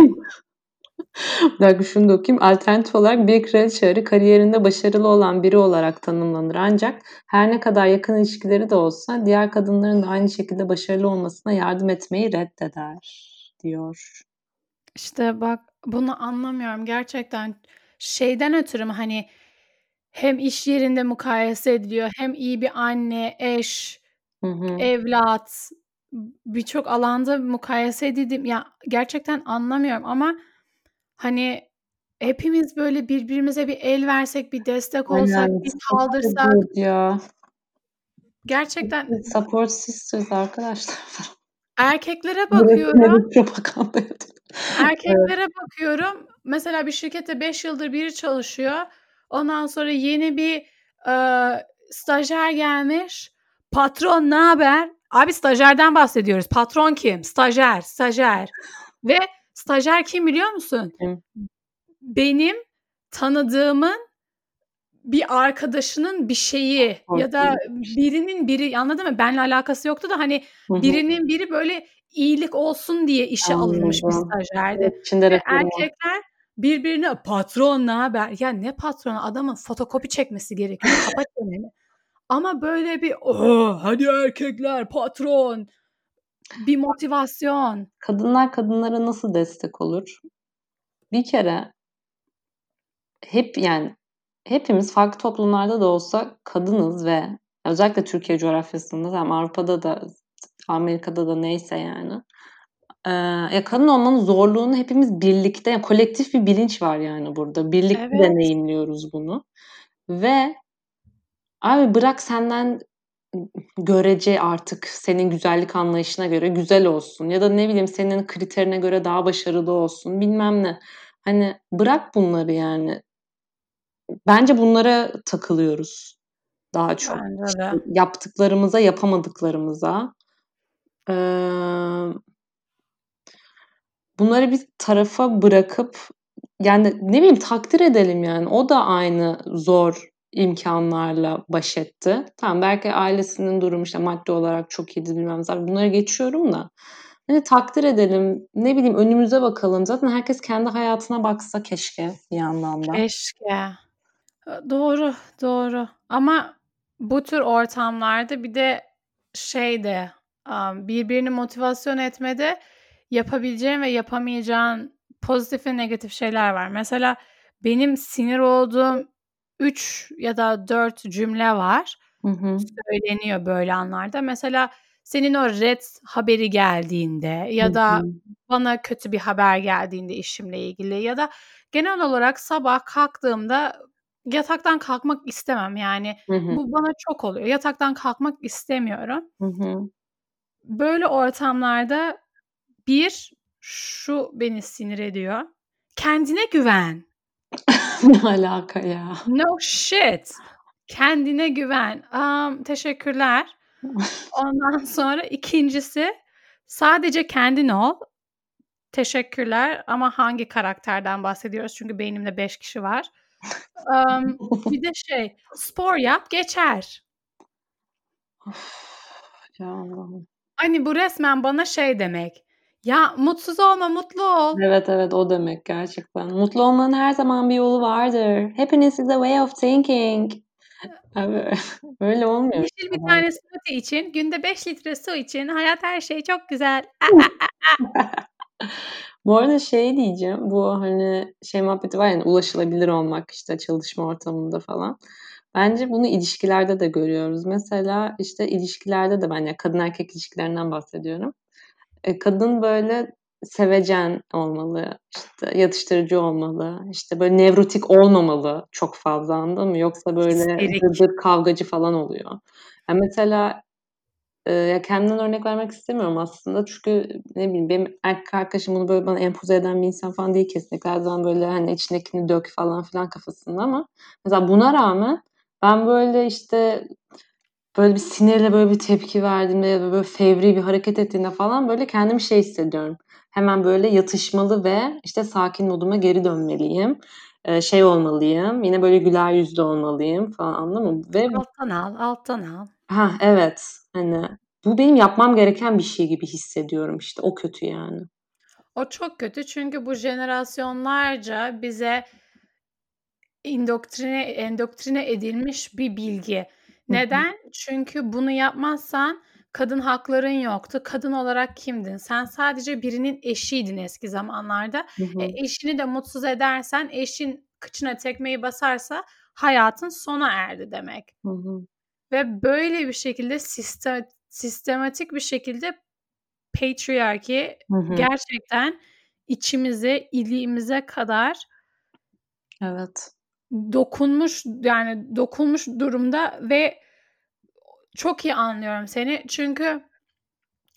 Bir dakika şunu da okuyayım. Alternatif olarak bir kraliçe arı kariyerinde başarılı olan biri olarak tanımlanır. Ancak her ne kadar yakın ilişkileri de olsa diğer kadınların da aynı şekilde başarılı olmasına yardım etmeyi reddeder diyor. İşte bak bunu anlamıyorum. Gerçekten şeyden ötürü mü hani hem iş yerinde mukayese ediliyor hem iyi bir anne, eş, Hı hı. evlat birçok alanda mukayese edildim. Ya gerçekten anlamıyorum ama Hani hepimiz böyle birbirimize bir el versek, bir destek olsak, Aynen. bir kaldırsak. ya. Gerçekten Support sisters arkadaşlar. erkeklere bakıyorum. Propaganda yapıyor. Evet. Erkeklere bakıyorum. Mesela bir şirkette 5 yıldır biri çalışıyor. Ondan sonra yeni bir eee, stajyer gelmiş. Patron ne haber? Abi stajyerden bahsediyoruz. Patron kim? Stajyer, stajyer. Ve Stajyer kim biliyor musun? Kim? Benim tanıdığımın bir arkadaşının bir şeyi ya da birinin biri anladın mı? Benle alakası yoktu da hani birinin biri böyle iyilik olsun diye işe alınmış bir Anladım. stajyerdi. Evet, erkekler birbirine patron ne haber? Ya ne patronu? Adamın fotokopi çekmesi gerekiyor. Kapat çeneni. Ama böyle bir oh, hadi erkekler patron bir motivasyon. Kadınlar kadınlara nasıl destek olur? Bir kere hep yani hepimiz farklı toplumlarda da olsa kadınız ve özellikle Türkiye coğrafyasında hem Avrupa'da da Amerika'da da neyse yani. Ee, ya kadın olmanın zorluğunu hepimiz birlikte, yani kolektif bir bilinç var yani burada. Birlikte Evet. deneyimliyoruz bunu. Ve abi bırak senden görece artık senin güzellik anlayışına göre güzel olsun ya da ne bileyim senin kriterine göre daha başarılı olsun bilmem ne. Hani bırak bunları yani. Bence bunlara takılıyoruz daha çok. İşte yaptıklarımıza, yapamadıklarımıza. Eee bunları bir tarafa bırakıp yani ne bileyim takdir edelim yani. O da aynı zor imkanlarla baş etti. Tamam belki ailesinin durumu işte maddi olarak çok iyiydi bilmem zaten bunları geçiyorum da. Hani takdir edelim. Ne bileyim önümüze bakalım. Zaten herkes kendi hayatına baksa keşke bir yandan da. Keşke. Doğru, doğru. Ama bu tür ortamlarda bir de şey de birbirini motivasyon etmede yapabileceğin ve yapamayacağın pozitif ve negatif şeyler var. Mesela benim sinir olduğum 3 ya da 4 cümle var. Hı hı. Söyleniyor böyle anlarda. Mesela senin o red haberi geldiğinde Hı ya da hı. bana kötü bir haber geldiğinde işimle ilgili ya da genel olarak sabah kalktığımda yataktan kalkmak istemem. Yani Hı hı. bu bana çok oluyor. Yataktan kalkmak istemiyorum. Hı hı. Böyle ortamlarda bir şu beni sinir ediyor. Kendine güven. Ne alaka ya? No shit. Kendine güven. Um, teşekkürler. Ondan sonra ikincisi sadece kendin ol. Teşekkürler ama hangi karakterden bahsediyoruz? Çünkü beynimde 5 kişi var. Um, bir de şey spor yap geçer. Of, ya Allah'ım. Hani bu resmen bana şey demek. Ya mutsuz olma mutlu ol. Evet evet o demek gerçekten. Mutlu olmanın her zaman bir yolu vardır. Happiness is a way of thinking. Abi, öyle olmuyor. Yeşil bir tane smoothie için, günde 5 litre su için hayat her şey çok güzel. Bu arada şey diyeceğim. Bu hani şey muhabbeti var yani ulaşılabilir olmak işte çalışma ortamında falan. Bence bunu ilişkilerde de görüyoruz. Mesela işte ilişkilerde de ben ya kadın erkek ilişkilerinden bahsediyorum. E, kadın böyle sevecen olmalı, işte yatıştırıcı olmalı, işte böyle nevrotik olmamalı çok fazla anladın mı? Yoksa böyle gırgır kavgacı falan oluyor. Ya mesela e, ya kendimden örnek vermek istemiyorum aslında çünkü ne bileyim benim erkek arkadaşım bunu böyle bana empoze eden bir insan falan değil kesinlikle. Her zaman böyle hani içindekini dök falan filan kafasında ama mesela buna rağmen ben böyle işte böyle bir sinirle böyle bir tepki verdiğimde ya da böyle fevri bir hareket ettiğinde falan böyle kendimi şey hissediyorum. Hemen böyle yatışmalı ve işte sakin moduma geri dönmeliyim. Ee, şey olmalıyım. Yine böyle güler yüzlü olmalıyım falan anladın mı? Ve Alttan al, alttan al. ha evet hani bu benim yapmam gereken bir şey gibi hissediyorum işte. O kötü yani. O çok kötü çünkü bu jenerasyonlarca bize indoktrine endoktrine edilmiş bir bilgi. Neden? Çünkü bunu yapmazsan kadın hakların yoktu. Kadın olarak kimdin? Sen sadece birinin eşiydin eski zamanlarda. Hı E, eşini de mutsuz edersen, eşin kıçına tekmeyi basarsa hayatın sona erdi demek. Hı hı. Ve böyle bir şekilde sistem, sistematik bir şekilde patriarki Hı hı. gerçekten içimize, iliğimize kadar Evet. Dokunmuş yani dokunmuş durumda ve çok iyi anlıyorum seni. Çünkü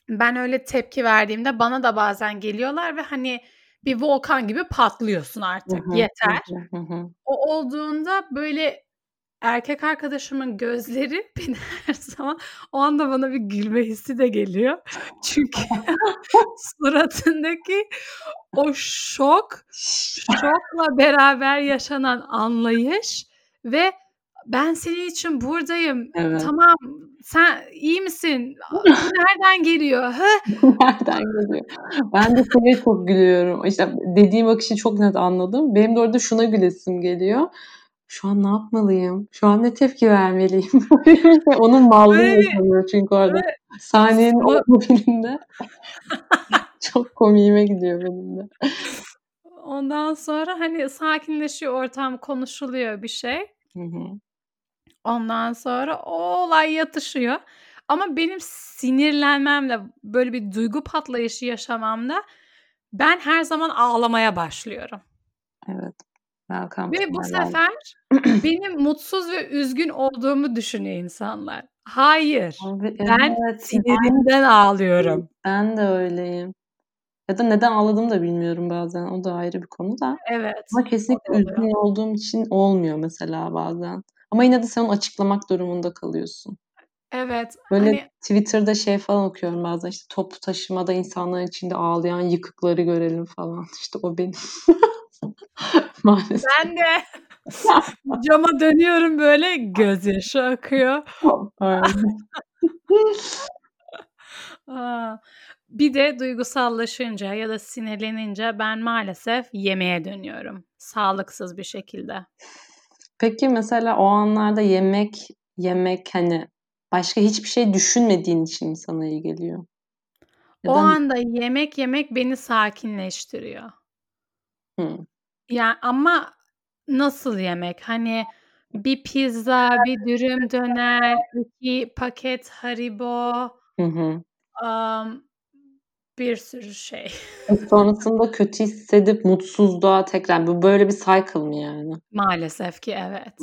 ben öyle tepki verdiğimde bana da bazen geliyorlar ve hani bir volkan gibi patlıyorsun artık. Yeter. O olduğunda böyle erkek arkadaşımın gözleri beni her zaman o anda bana bir gülme hissi de geliyor. Çünkü suratındaki o şok, şokla beraber yaşanan anlayış ve ben senin için buradayım. Evet. Tamam sen iyi misin? Bu nereden geliyor? Ha? nereden geliyor? Ben de şeye çok gülüyorum. İşte dediğim akışı çok net anladım. Benim de orada şuna gülesim geliyor. Şu an ne yapmalıyım? Şu an ne tepki vermeliyim? Onun mallığı yaşanıyor çünkü orada. böyle- Sahnenin o filmde. çok komiğime gidiyor benim de. Ondan sonra hani sakinleşiyor ortam, konuşuluyor bir şey. Hı hı. Ondan sonra o olay yatışıyor. Ama benim sinirlenmemle böyle bir duygu patlayışı yaşamamda ben her zaman ağlamaya başlıyorum. Evet. Welcome Ve bu sefer benim mutsuz ve üzgün olduğumu düşünüyor insanlar. Hayır. Abi, Ben evet. Sinirimden ağlıyorum. Ben de öyleyim. Ya da neden ağladığımı da bilmiyorum bazen. O da ayrı bir konu da. Evet. Ama kesinlikle üzgün olduğum için olmuyor mesela bazen. Ama yine de sen onu açıklamak durumunda kalıyorsun. Evet. Böyle Hani Twitter'da şey falan okuyorum bazen işte toplu taşımada insanların içinde ağlayan yıkıkları görelim falan. İşte o benim. Maalesef. ben de cama dönüyorum böyle gözyaşı akıyor. Aa, bir de duygusallaşınca ya da sinirlenince ben maalesef yemeğe dönüyorum. Sağlıksız bir şekilde. Peki mesela o anlarda yemek yemek hani başka hiçbir şey düşünmediğin için sana iyi geliyor? Ya O da anda yemek yemek beni sakinleştiriyor. Yani ama nasıl yemek? Hani bir pizza, bir dürüm döner, iki paket Haribo, Hı bir sürü şey. E, Sonrasında kötü hissedip mutsuzluğa tekrar bu böyle bir cycle mı yani? Maalesef ki evet.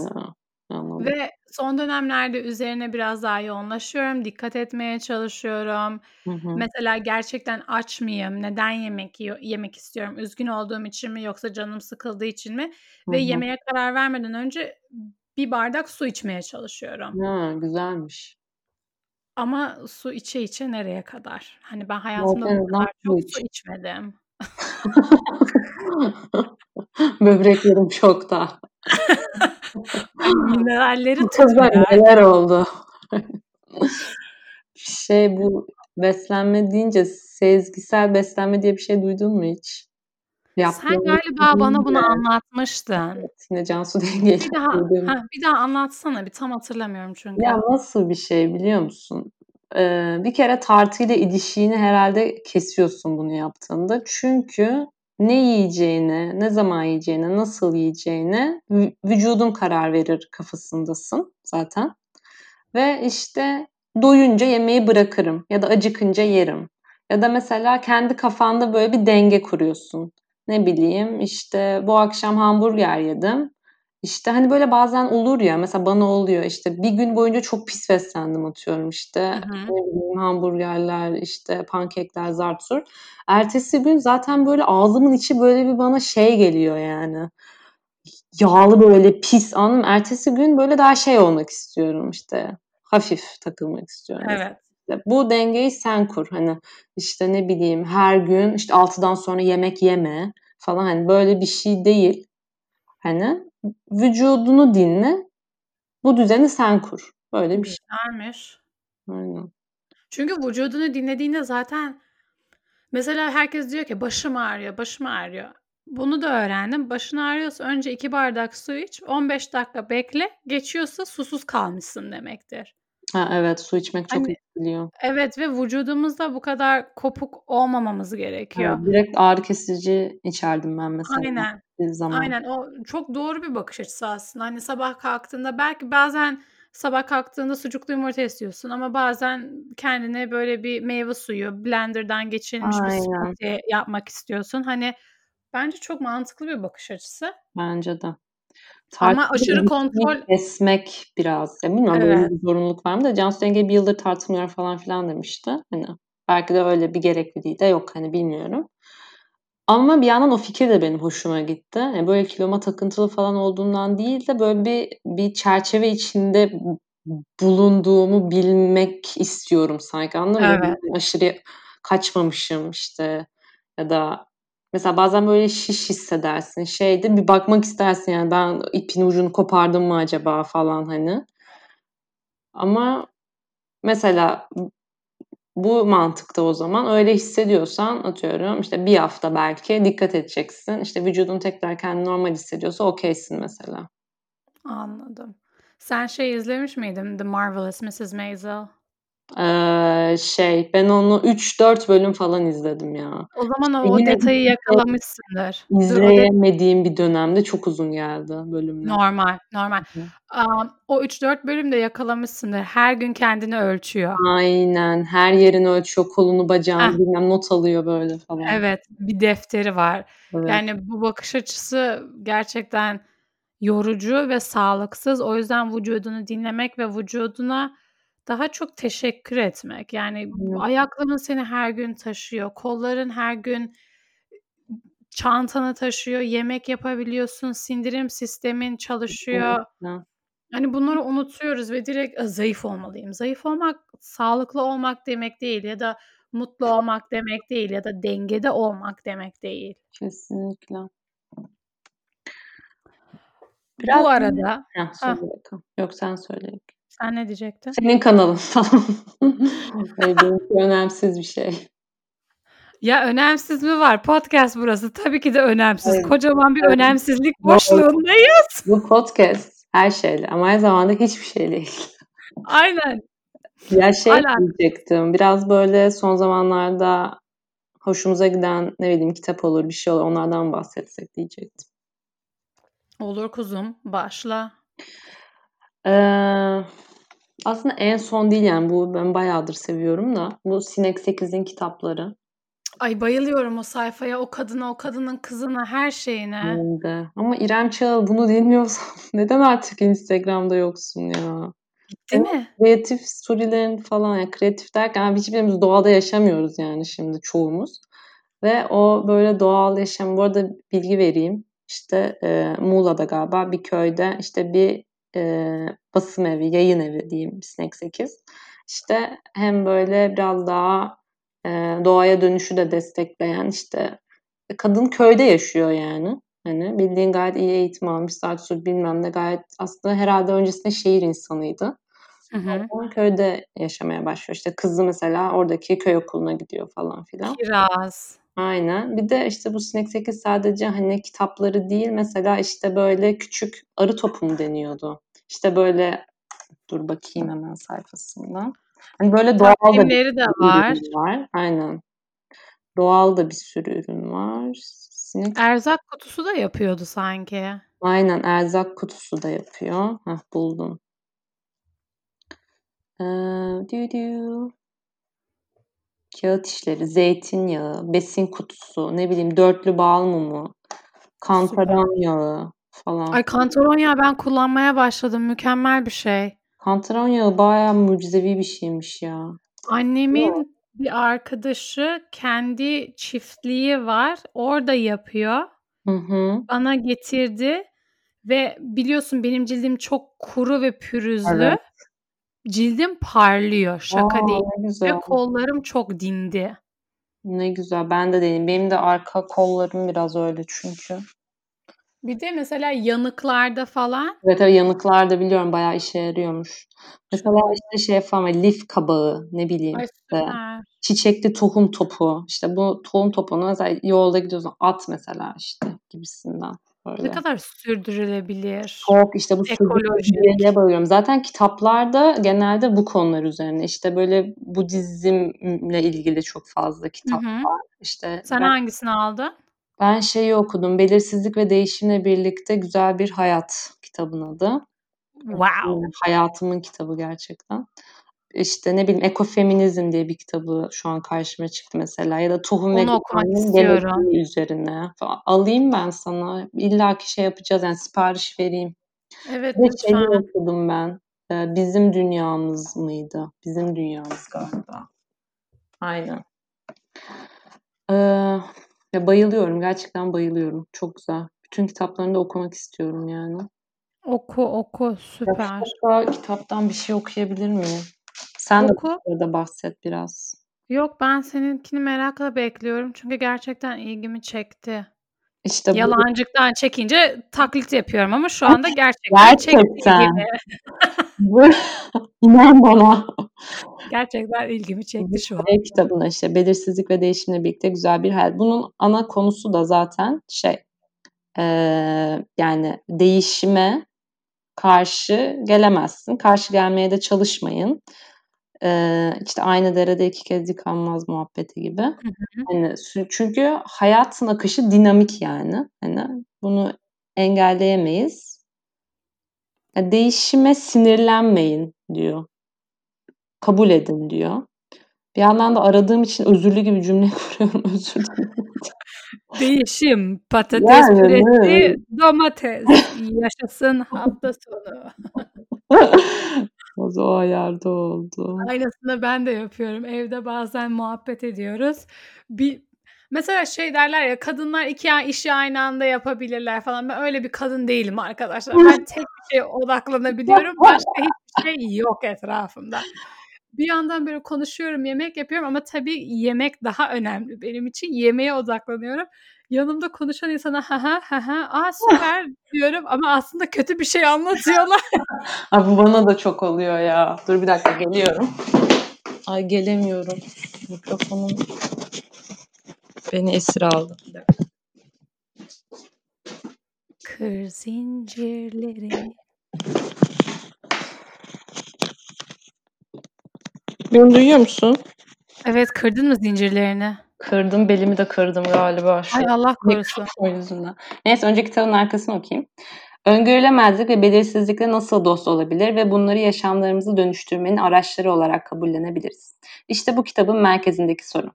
Anladım. Ve son dönemlerde üzerine biraz daha yoğunlaşıyorum. Dikkat etmeye çalışıyorum. Hı hı. Mesela gerçekten aç mıyım? Neden yemek yemek istiyorum? Üzgün olduğum için mi yoksa canım sıkıldığı için mi? Hı Ve hı. yemeğe karar vermeden önce bir bardak su içmeye çalışıyorum. Ha, güzelmiş. Ama su içe içe nereye kadar? Hani ben hayatımda en bu kadar çok su içmedim. Böbreklerim şokta. Kızlar tutmuyor. neler oldu? Şey bu beslenme deyince sezgisel beslenme diye bir şey duydun mu hiç? Sen Yaptığın galiba bana bunu anlatmıştın. Evet, yine Cansu Denge'yle Bir daha heh, bir daha anlatsana. Bir tam hatırlamıyorum çünkü. Ya nasıl bir şey biliyor musun? Ee, bir kere tartıyla ilişiğini herhalde kesiyorsun bunu yaptığında. Çünkü ne yiyeceğine, ne zaman yiyeceğine, nasıl yiyeceğine vü- vücudun karar verir kafasındasın zaten. Ve işte doyunca yemeği bırakırım ya da acıkınca yerim. Ya da mesela kendi kafanda böyle bir denge kuruyorsun. Ne bileyim işte bu akşam hamburger yedim. İşte hani böyle bazen olur ya mesela bana oluyor işte bir gün boyunca çok pis beslendim atıyorum işte Hı hı. hamburgerler işte pankekler zartur. Ertesi gün zaten böyle ağzımın içi böyle bir bana şey geliyor yani yağlı böyle pis mı? Ertesi gün böyle daha şey olmak istiyorum işte hafif takılmak istiyorum. Evet. İşte bu dengeyi sen kur hani işte ne bileyim her gün işte 6'dan sonra yemek yeme falan hani böyle bir şey değil. Hani vücudunu dinle bu düzeni sen kur. Böyle bir şey. Güzelmiş. Aynen. Çünkü vücudunu dinlediğinde zaten mesela herkes diyor ki başım ağrıyor, başım ağrıyor. Bunu da öğrendim. Başın ağrıyorsa önce iki bardak su iç, 15 dakika bekle. Geçiyorsa susuz kalmışsın demektir. Ha, evet su içmek çok Hani etkiliyor. evet ve vücudumuzda bu kadar kopuk olmamamız gerekiyor. Evet, direkt ağrı kesici içerdim ben mesela Aynen. bir zaman. Aynen o çok doğru bir bakış açısı aslında. Hani sabah kalktığında belki bazen sabah kalktığında sucuklu yumurta istiyorsun ama bazen kendine böyle bir meyve suyu, blenderdan geçirilmiş bir Aynen. smoothie yapmak istiyorsun. Hani bence çok mantıklı bir bakış açısı. Bence de. Ama Tartıda aşırı kontrol kesmek biraz. Ya bilmiyorum böyle Evet. bir zorunluluk var mı da Cansu Denge bir yıldır tartılmıyor falan filan demişti. Hani belki de öyle bir gerekliliği de yok hani bilmiyorum. Ama bir yandan o fikir de benim hoşuma gitti. Yani böyle kiloma takıntılı falan olduğundan değil de böyle bir bir çerçeve içinde bulunduğumu bilmek istiyorum sanki anladın mı? Evet. Aşırı kaçmamışım işte ya da mesela bazen böyle şiş hissedersin. Şeyde bir bakmak istersin yani ben ipin ucunu kopardım mı acaba falan hani. Ama mesela bu mantıkta o zaman öyle hissediyorsan atıyorum işte bir hafta belki dikkat edeceksin. İşte vücudun tekrar kendini normal hissediyorsa okeysin mesela. Anladım. Sen şey izlemiş miydin? The Marvelous Mrs. Maisel. Ee, şey ben onu 3-4 bölüm falan izledim ya. O zaman o, o detayı izle- yakalamışsındır. Dur, o de- İzleyemediğim bir dönemde çok uzun geldi bölümler. normal, normal. Hı. Um, o 3-4 bölümde yakalamışsındır. Her gün kendini ölçüyor. Aynen. Her yerini ölçüyor. Kolunu, bacağını Heh. bilmem not alıyor böyle falan. Evet, bir defteri var. Evet. Yani bu bakış açısı gerçekten yorucu ve sağlıksız. O yüzden vücudunu dinlemek ve vücuduna daha çok teşekkür etmek. Yani Aynen. ayakların seni her gün taşıyor. Kolların her gün çantanı taşıyor. Yemek yapabiliyorsun. Sindirim sistemin çalışıyor. Hani bunları unutuyoruz ve direkt "A, zayıf olmalıyım. Zayıf olmak sağlıklı olmak demek değil ya da mutlu olmak demek değil ya da dengede olmak demek değil. Kesinlikle. Bu Biraz arada Heh, bakalım. Yok sen söyle. Sen ne diyecektin? Senin kanalın benimki önemsiz bir şey. Ya önemsiz mi var? Podcast burası. Tabii ki de önemsiz. Evet. Kocaman bir Evet. önemsizlik boşluğundayız. Bu podcast her şeyle ama aynı zamanda hiçbir şeyle ilgili. Aynen. Ya şey Alakası. diyecektim. Biraz böyle son zamanlarda hoşumuza giden ne bileyim kitap olur bir şey olur onlardan bahsetsek diyecektim. Olur kuzum. Başla. Ee, aslında en son değil yani bu ben bayağıdır seviyorum da bu Sinek 8'in kitapları. Ay bayılıyorum o sayfaya, o kadına, o kadının kızına, her şeyine. Ben de. Ama İrem Çağıl bunu dinliyorsan neden artık Instagram'da yoksun ya? Gitti mi? Kreatif storylerin falan yani kreatif derken hiçbirimiz doğada yaşamıyoruz yani şimdi çoğumuz. Ve o böyle doğal yaşam. Bu arada bilgi vereyim. İşte e, Muğla'da galiba bir köyde işte bir e, basım evi, yayın evi diyeyim Sinek 8. İşte hem böyle biraz daha e, doğaya dönüşü de destekleyen işte kadın köyde yaşıyor yani. Hani bildiğin gayet iyi eğitim almış, saat bilmem ne gayet aslında herhalde öncesinde şehir insanıydı. Hı hı. Ama köyde yaşamaya başlıyor. İşte kızı mesela oradaki köy okuluna gidiyor falan filan. Kiraz. Aynen. Bir de işte bu Sinek 8 sadece hani kitapları değil mesela işte böyle küçük arı topu mu deniyordu? İşte böyle dur bakayım hemen sayfasından. Hani böyle doğal da bir de var. var. Aynen. Doğal da bir sürü ürün var. Sinek Erzak kutusu da yapıyordu sanki. Aynen erzak kutusu da yapıyor. Heh, buldum. Ee, dü dü. Kağıt işleri, zeytinyağı, besin kutusu, ne bileyim dörtlü bal mumu, kantaron yağı falan. Ay kantaron yağı ben kullanmaya başladım. Mükemmel bir şey. Kantaron yağı bayağı mucizevi bir şeymiş ya. Annemin bir arkadaşı kendi çiftliği var. Orada yapıyor. Hı hı. Bana getirdi ve biliyorsun benim cildim çok kuru ve pürüzlü. Evet. Cildim parlıyor. Şaka Aa, değil. Ve kollarım çok dindi. Ne güzel. Ben de deneyim. Benim de arka kollarım biraz öyle çünkü. Bir de mesela yanıklarda falan Evet evet yanıklar da biliyorum bayağı işe yarıyormuş. Mesela işte şey falan lif kabağı ne bileyim ay işte çiçekli tohum topu işte bu tohum topunu mesela yolda gidiyorsun at mesela işte gibisinden Ne böyle. kadar sürdürülebilir. Çok işte bu sürdürülebilirliğe bayılıyorum. Zaten kitaplarda genelde bu konular üzerine işte böyle Budizmle ilgili çok fazla kitap hı. var. İşte Sen ben, hangisini aldın? ben şeyi okudum. Belirsizlik ve değişimle birlikte güzel bir hayat kitabın adı. Wow. Yani hayatımın kitabı gerçekten. İşte ne bileyim ekofeminizm diye bir kitabı şu an karşıma çıktı mesela ya da tohum ve Onu istiyorum. genetiği üzerine falan. Alayım ben sana. İlla ki şey yapacağız yani sipariş vereyim. Evet Bir de şeyi lütfen. okudum ben. Ee, Bizim Dünyamız mıydı? Bizim Dünyamız galiba. Aynen. Ee, Ya bayılıyorum. Gerçekten bayılıyorum. Çok güzel. Bütün kitaplarını da okumak istiyorum yani. Oku oku süper. Ya kitaptan bir şey okuyabilir miyim? Sen Oku. de burada bahset biraz. Yok ben seninkini merakla bekliyorum. Çünkü gerçekten ilgimi çekti. İşte bu... Yalancıktan çekince taklit yapıyorum ama şu anda gerçekten, gerçekten. bu inan bana. Gerçekten ilgimi çekti şu an. kitabında işte belirsizlik ve değişimle birlikte güzel bir hayat. Bunun ana konusu da zaten şey e, yani değişime karşı gelemezsin. Karşı gelmeye de çalışmayın. Ee, işte aynı derede iki kez yıkanmaz muhabbeti gibi. Hı hı. Hani çünkü hayatın akışı dinamik yani. Hani bunu engelleyemeyiz. Yani değişime sinirlenmeyin diyor. Kabul edin diyor. Bir yandan da aradığım için özürlü gibi cümle kuruyorum. Özür dilerim. Değişim, patates yani, püresi, evet. domates. Yaşasın hafta sonu. o da o ayarda oldu. Aynısını ben de yapıyorum. Evde bazen muhabbet ediyoruz. Bir Mesela şey derler ya kadınlar iki işi aynı anda yapabilirler falan. Ben öyle bir kadın değilim arkadaşlar. Ben tek bir şeye odaklanabiliyorum. Başka hiçbir şey yok etrafımda bir yandan böyle konuşuyorum, yemek yapıyorum ama tabii yemek daha önemli benim için. Yemeğe odaklanıyorum. Yanımda konuşan insana ha ha ha ha aa süper diyorum ama aslında kötü bir şey anlatıyorlar. Abi bu bana da çok oluyor ya. Dur bir dakika geliyorum. Ay gelemiyorum. Mikrofonum beni esir aldı. Kır zincirleri Beni duyuyor musun? Evet, kırdın mı zincirlerini? Kırdım, belimi de kırdım galiba şu Ay Allah korusun. O yüzünden. Neyse önce kitabın arkasını okuyayım. Öngörülemezlik ve belirsizlikle nasıl dost olabilir ve bunları yaşamlarımızı dönüştürmenin araçları olarak kabullenebiliriz? İşte bu kitabın merkezindeki soru.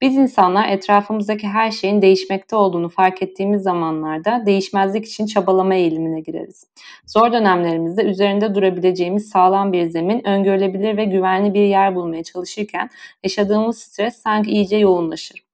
Biz insanlar etrafımızdaki her şeyin değişmekte olduğunu fark ettiğimiz zamanlarda değişmezlik için çabalama eğilimine gireriz. Zor dönemlerimizde üzerinde durabileceğimiz sağlam bir zemin, öngörülebilir ve güvenli bir yer bulmaya çalışırken yaşadığımız stres sanki iyice yoğunlaşır.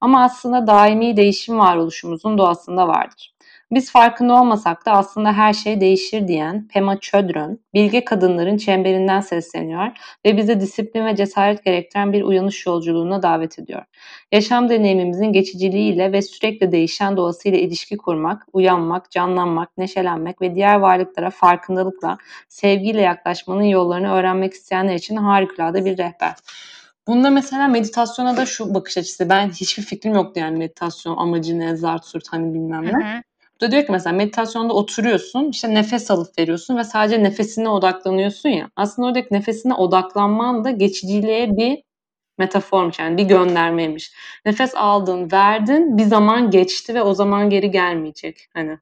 Ama aslında daimi değişim varoluşumuzun doğasında vardır. Biz farkında olmasak da aslında her şey değişir diyen Pema Chodron, bilge kadınların çemberinden sesleniyor ve bize disiplin ve cesaret gerektiren bir uyanış yolculuğuna davet ediyor. Yaşam deneyimimizin geçiciliğiyle ve sürekli değişen doğasıyla ilişki kurmak, uyanmak, canlanmak, neşelenmek ve diğer varlıklara farkındalıkla, sevgiyle yaklaşmanın yollarını öğrenmek isteyenler için harikulade bir rehber. Bunda mesela meditasyona da şu bakış açısı. Ben hiçbir fikrim yoktu yani meditasyon amacı ne, zart surt hani bilmem ne. Hı hı. Da diyor ki mesela meditasyonda oturuyorsun, işte nefes alıp veriyorsun ve sadece nefesine odaklanıyorsun ya. Aslında oradaki nefesine odaklanman da geçiciliğe bir metaformuş yani bir göndermeymiş. Nefes aldın, verdin, bir zaman geçti ve o zaman geri gelmeyecek. Hani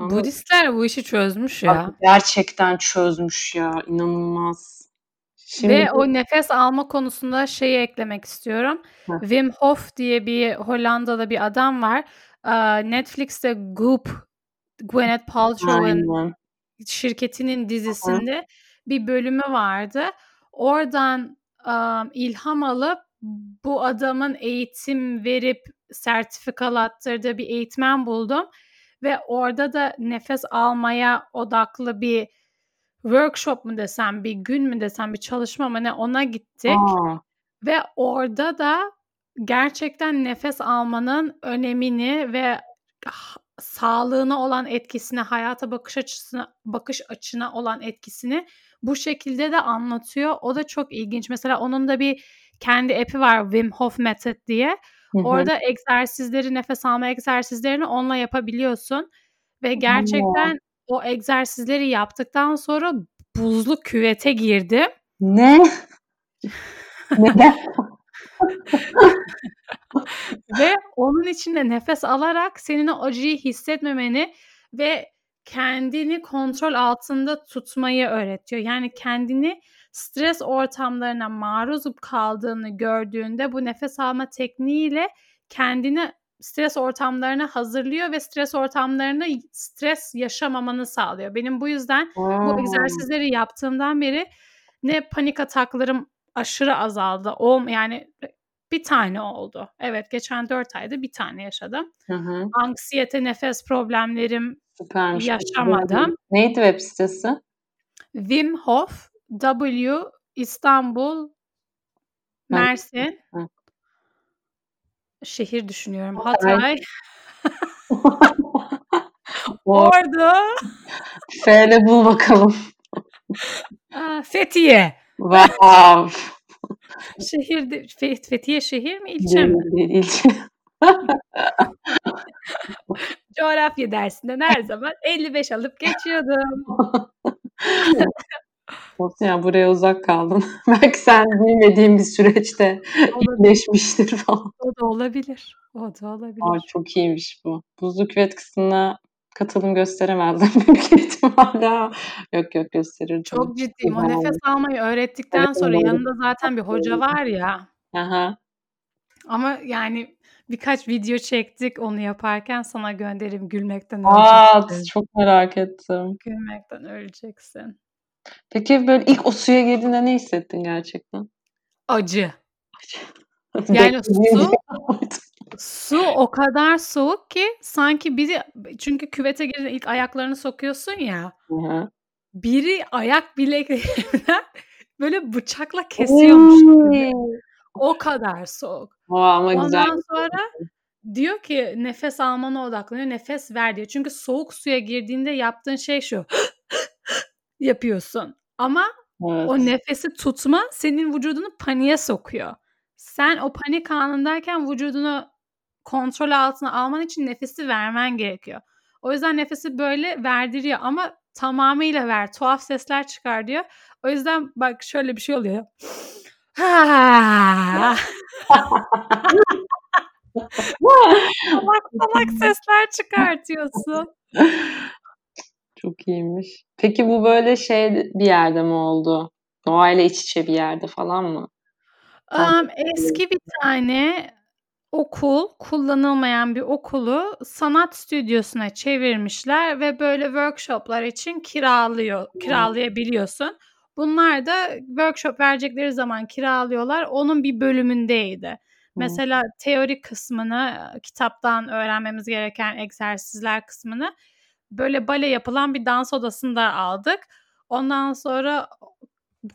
Budistler bu işi çözmüş ya. Bak, gerçekten çözmüş ya. inanılmaz. Şimdi... Ve o nefes alma konusunda şeyi eklemek istiyorum. Heh. Wim Hof diye bir Hollandalı bir adam var. Netflix'te Goop, Gwyneth Paltrow'un şirketinin dizisinde Aha. bir bölümü vardı. Oradan um, ilham alıp bu adamın eğitim verip sertifikalattığı bir eğitmen buldum ve orada da nefes almaya odaklı bir workshop mu desem, bir gün mü desem, bir çalışma mı ne ona gittik. Aa. Ve orada da gerçekten nefes almanın önemini ve sağlığına olan etkisini, hayata bakış açısına bakış açına olan etkisini bu şekilde de anlatıyor. O da çok ilginç. Mesela onun da bir kendi app'i var Wim Hof Method diye. Orada egzersizleri, nefes alma egzersizlerini onunla yapabiliyorsun ve gerçekten o, o egzersizleri yaptıktan sonra buzlu küvete girdim. Ne? Neden? Ve onun içinde nefes alarak senin o acıyı hissetmemeni ve kendini kontrol altında tutmayı öğretiyor. Yani kendini stres ortamlarına maruz kaldığını gördüğünde bu nefes alma tekniğiyle kendini stres ortamlarına hazırlıyor ve stres ortamlarında stres yaşamamanı sağlıyor. Benim bu yüzden bu egzersizleri yaptığımdan beri ne panik ataklarım aşırı azaldı. O yani Bir tane oldu. Evet geçen 4 ayda bir tane yaşadım. Hı hı. Anksiyete, nefes problemlerim Süpermiş. yaşamadım. Neydi web sitesi? Wim Hof W İstanbul Mersin Hı. şehir düşünüyorum. Hatay. Ordu, F'le bul bakalım. Fethiye. Wow. Şehir de- Fe- Fethiye şehir mi ilçe mi? Değil, ilçe. Coğrafya dersinden her zaman 55 alıp geçiyordum. Olsun ya buraya uzak kaldın. Belki sen bilmediğin bir süreçte iyileşmiştir falan. O da olabilir. O da olabilir. Aa, çok iyiymiş bu. Buzlu küvet kısmına katılım gösteremezdim büyük ihtimalle. Yok yok gösterirdim. Çok ciddiyim. O nefes almayı öğrettikten Evet, sonra evet. yanında zaten bir hoca var ya. Aha. Ama yani birkaç video çektik onu yaparken sana gönderim gülmekten Aa, öleceksin. çok merak ettim. Gülmekten öleceksin. Peki böyle ilk o suya girdiğinde ne hissettin gerçekten? Acı. Yani Beklediğin su-. Su o kadar soğuk ki sanki biri çünkü küvete girince ilk ayaklarını sokuyorsun ya. Biri ayak bileklerinden böyle bıçakla kesiyormuş gibi. O kadar soğuk. Aa, ama güzel. Ondan sonra diyor ki nefes almana odaklanıyor. Nefes ver diyor. Çünkü soğuk suya girdiğinde yaptığın şey şu. yapıyorsun. Ama Evet. o nefesi tutma senin vücudunu paniğe sokuyor. Sen o panik anındayken vücudunu kontrol altına alman için nefesi vermen gerekiyor. O yüzden nefesi böyle verdiriyor ama tamamıyla ver. Tuhaf sesler çıkar diyor. O yüzden bak şöyle bir şey oluyor. Salak salak sesler çıkartıyorsun. Çok iyiymiş. Peki bu böyle şey bir yerde mi oldu? Doğayla iç içe bir yerde falan mı? Am, eski bir tane okul, kullanılmayan bir okulu sanat stüdyosuna çevirmişler ve böyle workshoplar için kiralıyor, kiralayabiliyorsun. Bunlar da workshop verecekleri zaman kiralıyorlar. Onun bir bölümündeydi. Mesela teori kısmını, kitaptan öğrenmemiz gereken egzersizler kısmını böyle bale yapılan bir dans odasında aldık. Ondan sonra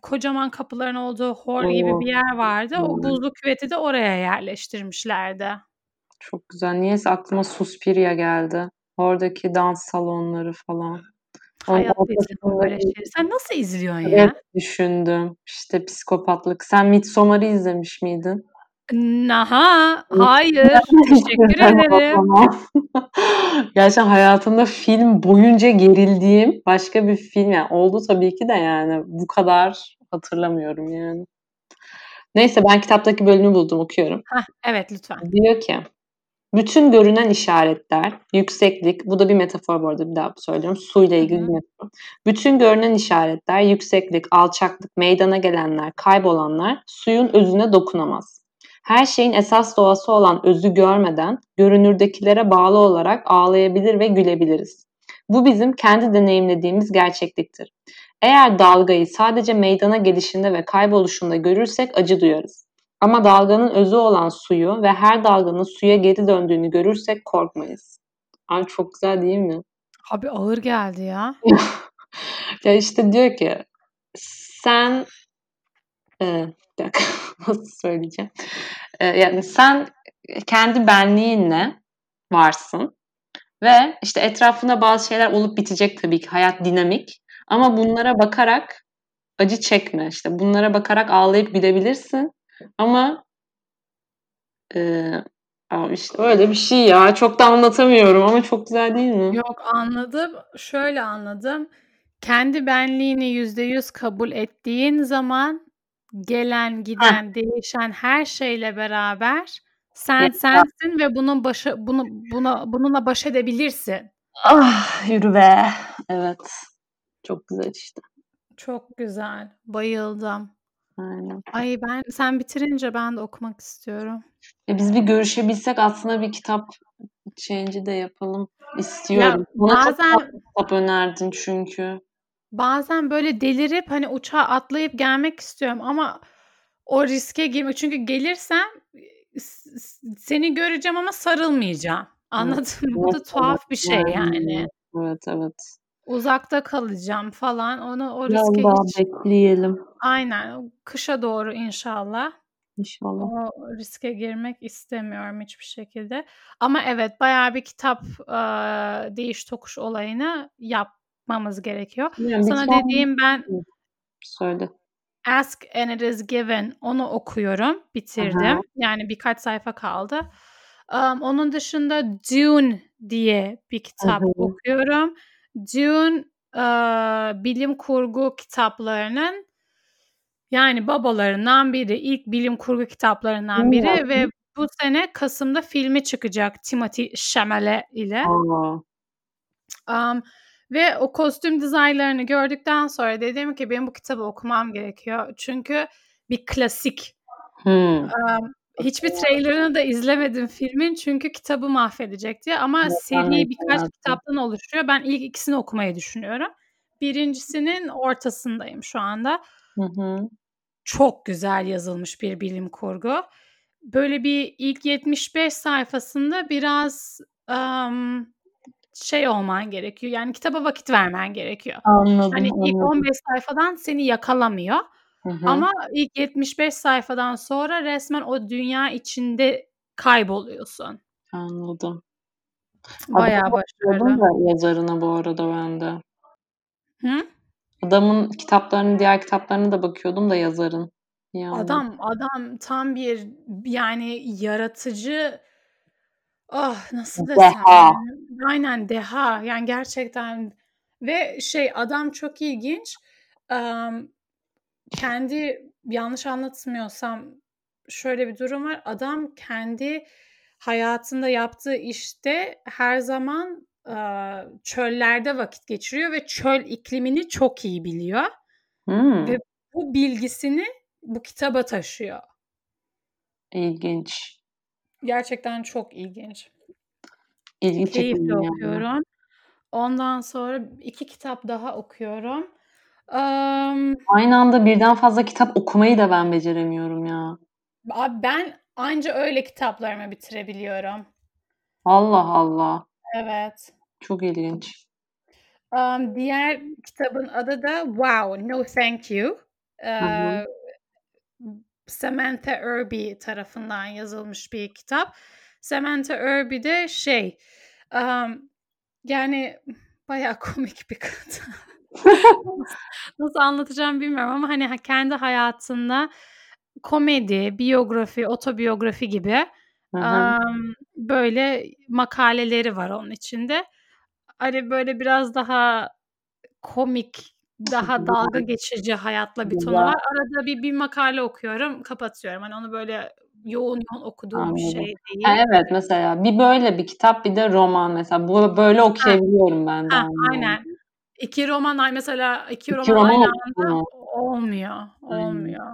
kocaman kapıların olduğu hol gibi bir yer vardı. O buzlu küveti de oraya yerleştirmişlerdi. Çok güzel. Niyeyse aklıma Suspiria geldi. Oradaki dans salonları falan. İzlemem böyle şeyleri. Sen nasıl izliyorsun ya? Evet, düşündüm. İşte psikopatlık. Sen Midsommar'ı izlemiş miydin? Naha, hayır. Teşekkür ederim. Gerçekten hayatımda film boyunca gerildiğim başka bir film yani oldu tabii ki de yani bu kadar hatırlamıyorum yani. Neyse ben kitaptaki bölümü buldum okuyorum. Hah, evet lütfen. Diyor ki bütün görünen işaretler, yükseklik, bu da bir metafor bu arada bir daha söylüyorum. Suyla ilgili bir metafor. Bütün görünen işaretler, yükseklik, alçaklık, meydana gelenler, kaybolanlar suyun özüne dokunamaz. Her şeyin esas doğası olan özü görmeden görünürdekilere bağlı olarak ağlayabilir ve gülebiliriz. Bu bizim kendi deneyimlediğimiz gerçekliktir. Eğer dalgayı sadece meydana gelişinde ve kayboluşunda görürsek acı duyarız. Ama dalganın özü olan suyu ve her dalganın suya geri döndüğünü görürsek korkmayız. Abi çok güzel değil mi? Abi ağır geldi ya. Ya işte diyor ki sen e, bir dakika nasıl söyleyeceğim? E, yani sen kendi benliğinle varsın ve işte etrafında bazı şeyler olup bitecek tabii ki. Hayat dinamik. Ama bunlara bakarak acı çekme. İşte bunlara bakarak ağlayıp gülebilirsin. Ama e, işte öyle bir şey ya. Çok da anlatamıyorum ama çok güzel değil mi? Yok anladım. Şöyle anladım. Kendi benliğini yüzde yüz kabul ettiğin zaman gelen, giden, değişen her şeyle beraber sen Evet. sensin ve bunun başı bunu buna bununla baş edebilirsin. Ah yürü be. Evet. Çok güzel işte. Çok güzel. Bayıldım. Aynen. Ay ben sen bitirince ben de okumak istiyorum. E biz bir görüşebilsek aslında bir kitap change'i de yapalım istiyorum. Bana çok bazen- fazla kitap önerdin çünkü. Bazen böyle delirip hani uçağa atlayıp gelmek istiyorum ama o riske girmek çünkü gelirsem seni göreceğim ama sarılmayacağım. Anladın mı? Bu da Evet, tuhaf bir şey yani. Evet, evet. Uzakta kalacağım falan. Onu o riske daha hiç bekleyelim. Aynen. Kışa doğru inşallah. İnşallah. O riske girmek istemiyorum hiçbir şekilde. Ama evet bayağı bir kitap eee, değiş tokuş olayını yapmamız gerekiyor. Yani Sana dediğim ben Söyle. Ask and It Is Given onu okuyorum. Bitirdim. Yani birkaç sayfa kaldı. Um, onun dışında Dune diye bir kitap hı. okuyorum. Dune eee, bilim kurgu kitaplarının yani babalarından biri. ilk bilim kurgu kitaplarından biri Bilmiyorum. ve bu sene Kasım'da filmi çıkacak Timothée Chalamet ile. Um, ve o kostüm dizaynlarını gördükten sonra dedim ki benim bu kitabı okumam gerekiyor. Çünkü bir klasik. hmm. Um, hiçbir trailerını da izlemedim filmin çünkü kitabı mahvedecek diye. Ama Evet, seri birkaç kitaptan oluşuyor. Ben ilk ikisini okumayı düşünüyorum. Birincisinin ortasındayım şu anda. Hı hı. Çok güzel yazılmış bir bilim kurgu. Böyle bir ilk 75 sayfasında biraz um, şey olman gerekiyor. Yani kitaba vakit vermen gerekiyor. Anladım. Hani ilk anladım. 15 sayfadan seni yakalamıyor. Hı hı. Ama ilk 75 sayfadan sonra resmen o dünya içinde kayboluyorsun. Anladım. Bayağı başarılı. da yazarına bu arada ben de. Hı? Adamın kitaplarını, diğer kitaplarını da bakıyordum da yazarın. Yani. Adam adam tam bir yani yaratıcı ah nasıl desem Deha. aynen deha yani gerçekten ve şey adam çok ilginç Em, kendi yanlış anlatmıyorsam şöyle bir durum var adam kendi hayatında yaptığı işte her zaman e, çöllerde vakit geçiriyor ve çöl iklimini çok iyi biliyor Hmm, ve bu bilgisini bu kitaba taşıyor. ilginç. Gerçekten çok ilginç. İlgi çekici Keyifle yani. okuyorum. Ondan sonra iki kitap daha okuyorum. Am, Aynı anda birden fazla kitap okumayı da ben beceremiyorum ya. abi ben anca öyle kitaplarımı bitirebiliyorum. Allah Allah. Evet. Çok ilginç. Am, diğer kitabın adı da Wow, No Thank You. Ee, Samantha Irby tarafından yazılmış bir kitap. Samantha Irby de şey, am, yani bayağı komik bir kadın. Nasıl anlatacağım bilmiyorum ama hani ha- kendi hayatında komedi, biyografi, otobiyografi gibi am, böyle makaleleri var onun içinde. Hani böyle biraz daha komik, daha dalga geçici hayatla bir tonu var. Arada bir bir makale okuyorum, kapatıyorum. Hani onu böyle yoğun yoğun okuduğum bir Anladım. şey değil. Ha, evet mesela bir böyle bir kitap bir de roman mesela. Bu böyle okuyabiliyorum ben de Ha, aynen. İki roman ay mesela iki İki roman roman aynı anda ama. olmuyor. Aynen. Olmuyor.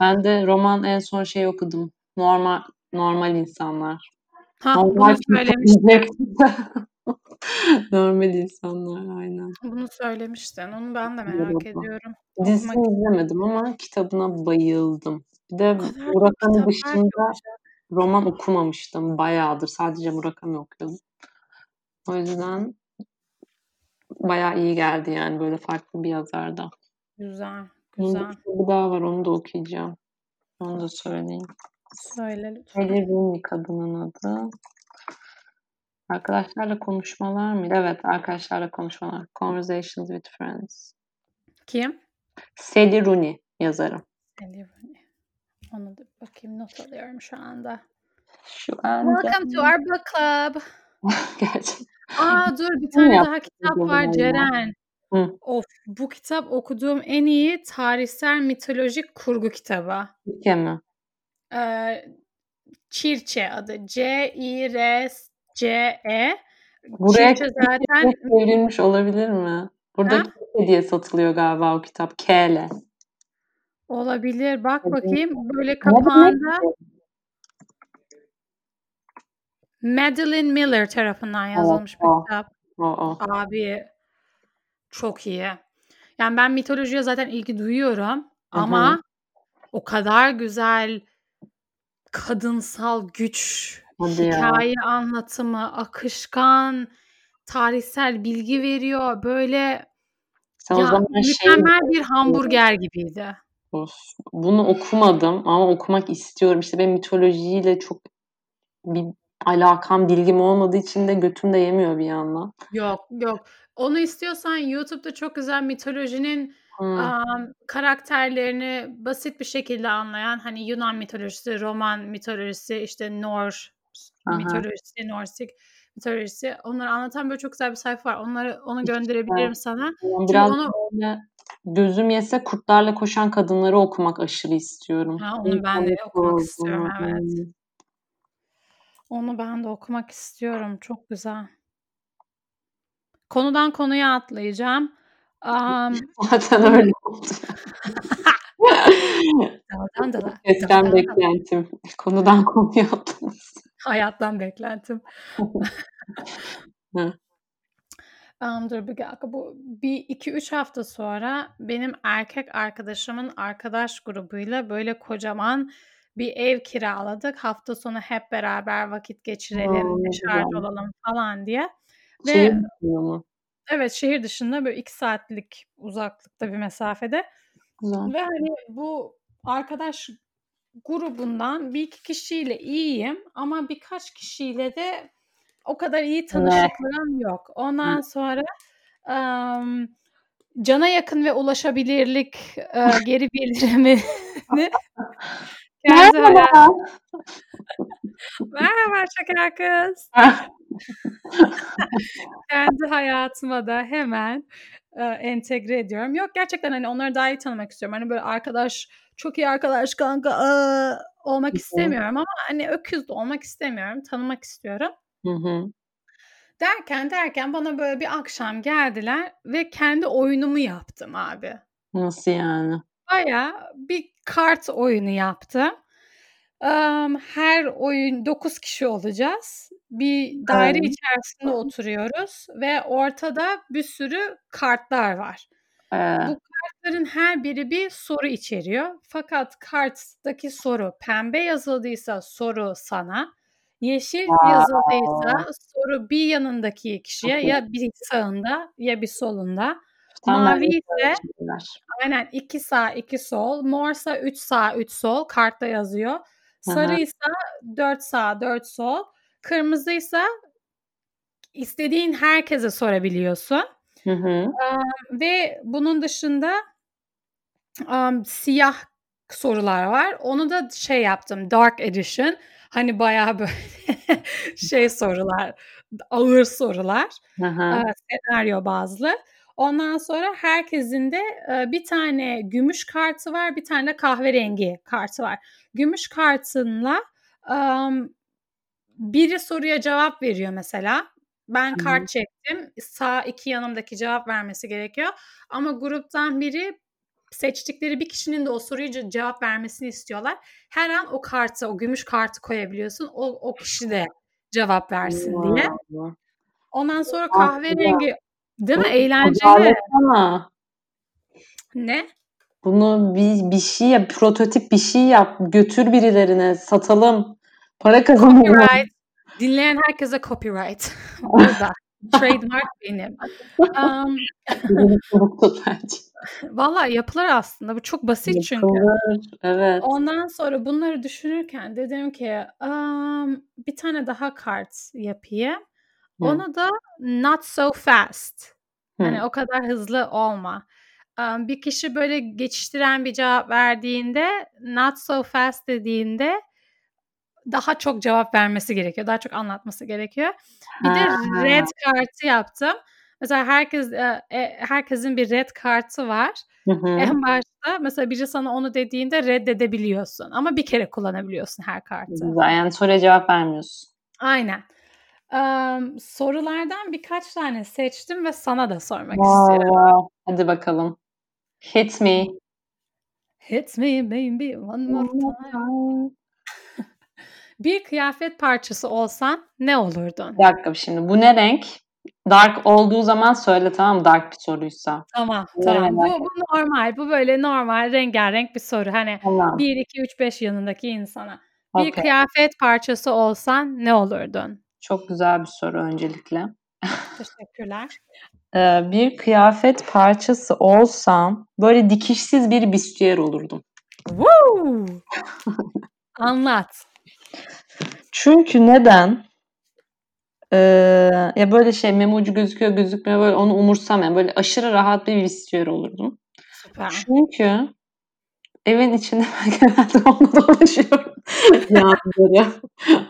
Ben de roman en son şey okudum. Normal normal insanlar. Ha Normal bunu söylemiştin. diyecektim. Normal insanlar aynen. Bunu söylemiştin. Onu ben de merak Merhaba. ediyorum. Dizisini Okumak izlemedim ama kitabına bayıldım. Bir de Murakami dışında roman okumamıştım bayağıdır. Sadece Murakami okuyordum. O yüzden bayağı iyi geldi yani böyle farklı bir yazarda. Güzel, bir güzel. kitabı daha var onu da okuyacağım. Onu da söyleyeyim. Söyle lütfen. Rooney kadının adı. Arkadaşlarla konuşmalar mıydı? Evet, arkadaşlarla konuşmalar. Conversations with Friends. Kim? Sally Rooney yazarı. Ellie Rooney. Onu da bakayım not alıyorum şu anda. Şu anda Welcome to our book club. gerçekten Aa dur bir tane daha kitap var? Ceren. Hı. Of bu kitap okuduğum en iyi tarihsel mitolojik kurgu kitabı. Türkiye mi? Ee, Çirçe adı. C-I-R-C-E. Buraya zaten çevrilmiş olabilir mi? Burada ha? Diye satılıyor galiba o kitap. K ile. Olabilir. Bak bakayım. Böyle kapağında? Madeline Miller tarafından yazılmış bir o. kitap. O o. Abi çok iyi. Yani ben mitolojiye zaten ilgi duyuyorum Hı hı. ama o kadar güzel kadınsal güç, Hadi ya. hikaye anlatımı, akışkan, tarihsel bilgi veriyor. Böyle Sen o ya zaman şey mükemmel bir hamburger gibiydi. Of, bunu okumadım ama okumak istiyorum. İşte benim mitolojiyle çok bir alakam, bilgim olmadığı için de götüm de yemiyor bir yandan. Yok, yok. Onu istiyorsan YouTube'da çok güzel mitolojinin Hıı. am, karakterlerini basit bir şekilde anlayan hani Yunan mitolojisi, Roman mitolojisi, işte Norse Hı. mitolojisi, Norsik mitolojisi onları anlatan böyle çok güzel bir sayfa var. Onları onu gönderebilirim sana. Yani biraz onu böyle gözüm yese Kurtlarla Koşan Kadınları okumak aşırı istiyorum. Ha, onu ben de okumak istiyorum, evet. Onu ben de okumak istiyorum. Çok güzel. Konudan konuya atlayacağım. Am, Zaten öyle oldu. Daldan dala, dala. beklentim. Konudan konuya atladınız. Hayattan beklentim. Am, dur bir dakika. Bu bir 2-3 hafta sonra benim erkek arkadaşımın arkadaş grubuyla böyle kocaman bir ev kiraladık. Hafta sonu hep beraber vakit geçirelim, A, ne deşarj güzel. olalım falan diye. Şehir Ve dışında? Evet, şehir dışında böyle 2 saatlik uzaklıkta bir mesafede. Güzel. Ve hani bu arkadaş grubundan 1-2 kişiyle iyiyim ama birkaç kişiyle de o kadar iyi tanışıklığım yok. Ondan sonra, emm, cana yakın ve ulaşabilirlik, eee, geri bildirimini Merhaba. Merhaba şeker kız. Kendi hayatıma da hemen, eee, entegre ediyorum. Yok gerçekten hani onları daha iyi tanımak istiyorum. Hani böyle arkadaş, çok iyi arkadaş kanka, aaa, olmak istemiyorum ama hani öküz de olmak istemiyorum. Tanımak istiyorum. Hı hı. Derken derken bana böyle bir akşam geldiler ve kendi oyunumu yaptım abi. Nasıl yani? Bayağı bir kart oyunu yaptım. Emm, her oyun 9 kişi olacağız. Bir daire Evet. içerisinde oturuyoruz ve ortada bir sürü kartlar var. Eee Bu kartların her biri bir soru içeriyor. Fakat karttaki soru pembe yazıldıysa soru sana, yeşil yazıldıysa Wow. soru bir yanındaki kişiye ya bir sağında ya bir solunda. Mavi ise aynen 2 sağ 2 sol, morsa 3 sağ 3 sol kartta yazıyor. Sarıysa 4 sağ 4 sol, kırmızıysa istediğin herkese sorabiliyorsun. Hı hı. Emm, ve bunun dışında, amm, siyah sorular var. Onu da şey yaptım, dark edition. Hani bayağı böyle şey sorular, ağır sorular, Hı hı. eee, senaryo bazlı. Ondan sonra herkesin de, eee, bir tane gümüş kartı var, bir tane de kahverengi kartı var. Gümüş kartınla, biri soruya cevap veriyor mesela. Ben kart çektim. Sağ 2 yanımdaki cevap vermesi gerekiyor ama gruptan biri seçtikleri bir kişinin de o soruya ce cevap vermesini istiyorlar. Her an o kartı, o gümüş kartı koyabiliyorsun. O o kişi de cevap versin diye. Ondan sonra kahverengi Değil mi? Eğlenceli. Ne? Bunu bir bir şey yap, prototip bir şey yap. Götür birilerine, satalım. Para kazanalım. Copyright. Dinleyen herkese copyright. Burada. Trademark benim. Bence. Valla yapılır aslında. Bu çok basit çünkü. Yapılır. Evet. Ondan sonra bunları düşünürken dedim ki, amm, bir tane daha kart yapayım. Hı. Onu da not so fast. Hani Hı. o kadar hızlı olma. Bir kişi böyle geçiştiren bir cevap verdiğinde, not so fast dediğinde daha çok cevap vermesi gerekiyor. Daha çok anlatması gerekiyor. Bir de red kartı yaptım. Mesela herkes, eee, e herkesin bir red kartı var. Hı hı. En başta mesela biri sana onu dediğinde reddedebiliyorsun ama bir kere kullanabiliyorsun her kartı. Güzel. Yani soruya cevap vermiyorsun. Aynen. Emm, sorulardan birkaç tane seçtim ve sana da sormak istiyorum. Wow. Hadi bakalım. Hit me. Hit me baby one more time. Bir kıyafet parçası olsan ne olurdun? Bir dakika şimdi bu ne renk? Dark olduğu zaman söyle tamam mı? Dark bir soruysa. Tamam, tamam. Bu bu normal. Bu böyle normal rengarenk bir soru. Hani Tamam. 1, 2, 3, 5 yanındaki insana. Bir Okay. kıyafet parçası olsan ne olurdun? Çok güzel bir soru öncelikle. Teşekkürler. Ee, bir kıyafet parçası olsam böyle dikişsiz bir büstiyer olurdum. Woo! Anlat. Çünkü neden? Ee, ya böyle şey memucu gözüküyor gözükmüyor böyle onu umursamayan böyle aşırı rahat bir büstiyer olurdum. Süper. Çünkü evin içinde ben genelde onunla dolaşıyorum. yani böyle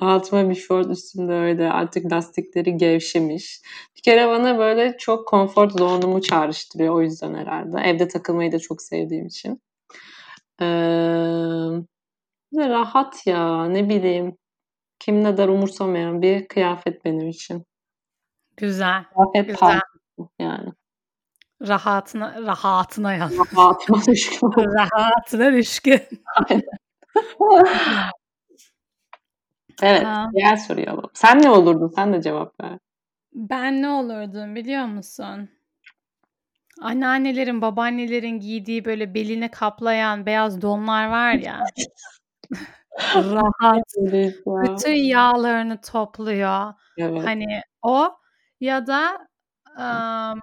altıma bir şort üstümde öyle artık lastikleri gevşemiş. Bir kere bana böyle çok konfor zonumu çağrıştırıyor o yüzden herhalde. Evde takılmayı da çok sevdiğim için. Ee, rahat ya ne bileyim. Kim ne der umursamayan bir kıyafet benim için. Güzel. Kıyafet Güzel. yani. Rahatına, rahatına yaz. Rahatıma düşkün. rahatına düşkün. Evet, diğer soruyu alalım. Sen ne olurdun? Sen de cevap ver. Ben ne olurdum biliyor musun? Anneannelerin, babaannelerin giydiği böyle beline kaplayan beyaz donlar var ya. Rahat. Bütün yağlarını topluyor. Evet. Hani o ya da um,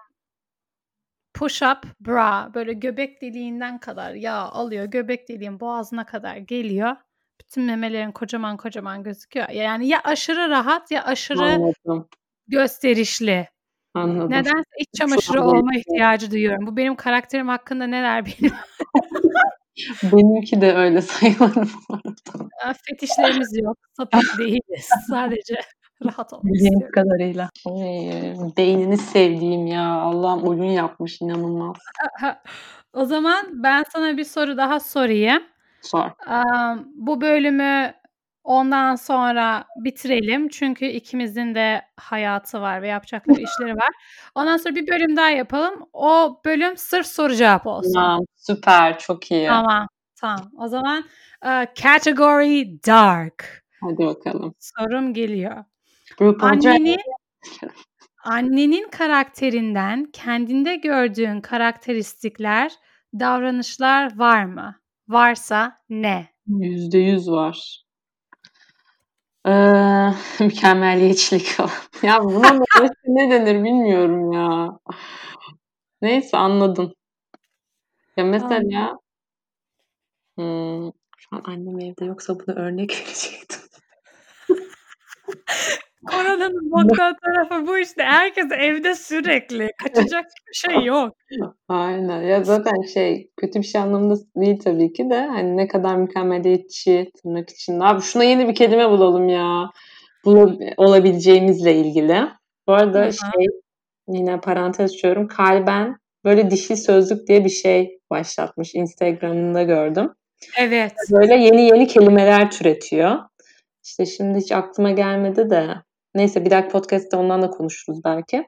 push up bra böyle göbek deliğinden kadar yağ alıyor. Göbek deliğin boğazına kadar geliyor. Bütün memelerin kocaman kocaman gözüküyor. Yani ya aşırı rahat ya aşırı Anladım. gösterişli. Anladım. Nedense iç çamaşırı olma ihtiyacı duyuyorum. Bu benim karakterim hakkında neler bilmiyorum. Benimki de öyle sayılır bu arada. Fetişlerimiz yok. Sapık değiliz. Sadece rahat olmak Bildiğim istiyorum. kadarıyla. Ay, beynini sevdiğim ya. Allah'ım oyun yapmış inanılmaz. o zaman ben sana bir soru daha sorayım. Sor. Am, bu bölümü ondan sonra bitirelim. Çünkü ikimizin de hayatı var ve yapacakları işleri var. Ondan sonra bir bölüm daha yapalım. O bölüm sırf soru cevap olsun. Tamam, süper, çok iyi. Tamam. Tamam. O zaman e, category dark. Hadi bakalım. Sorum geliyor. Drag Annenin annenin karakterinden kendinde gördüğün karakteristikler, davranışlar var mı? Varsa ne? Yüzde yüz var. Ee, mükemmeliyetçilik. Ya buna ne, denir bilmiyorum ya. Neyse anladım. Ya mesela hmm, şu an annem evde yoksa buna örnek verecektim. Koronanın boktan tarafı bu işte. Herkes evde sürekli. Kaçacak bir şey yok. Aynen. Ya zaten şey kötü bir şey anlamında değil tabii ki de hani ne kadar mükemmeliyetçi tırnak içinde. Abi şuna yeni bir kelime bulalım ya. Bu olabileceğimizle ilgili. Bu arada Hı hı. şey yine parantez açıyorum. Kalben böyle dişi sözlük diye bir şey başlatmış. Instagram'ında gördüm. Evet. Böyle yeni yeni kelimeler türetiyor. İşte şimdi hiç aklıma gelmedi de. Neyse bir dahaki podcast'te ondan da konuşuruz belki.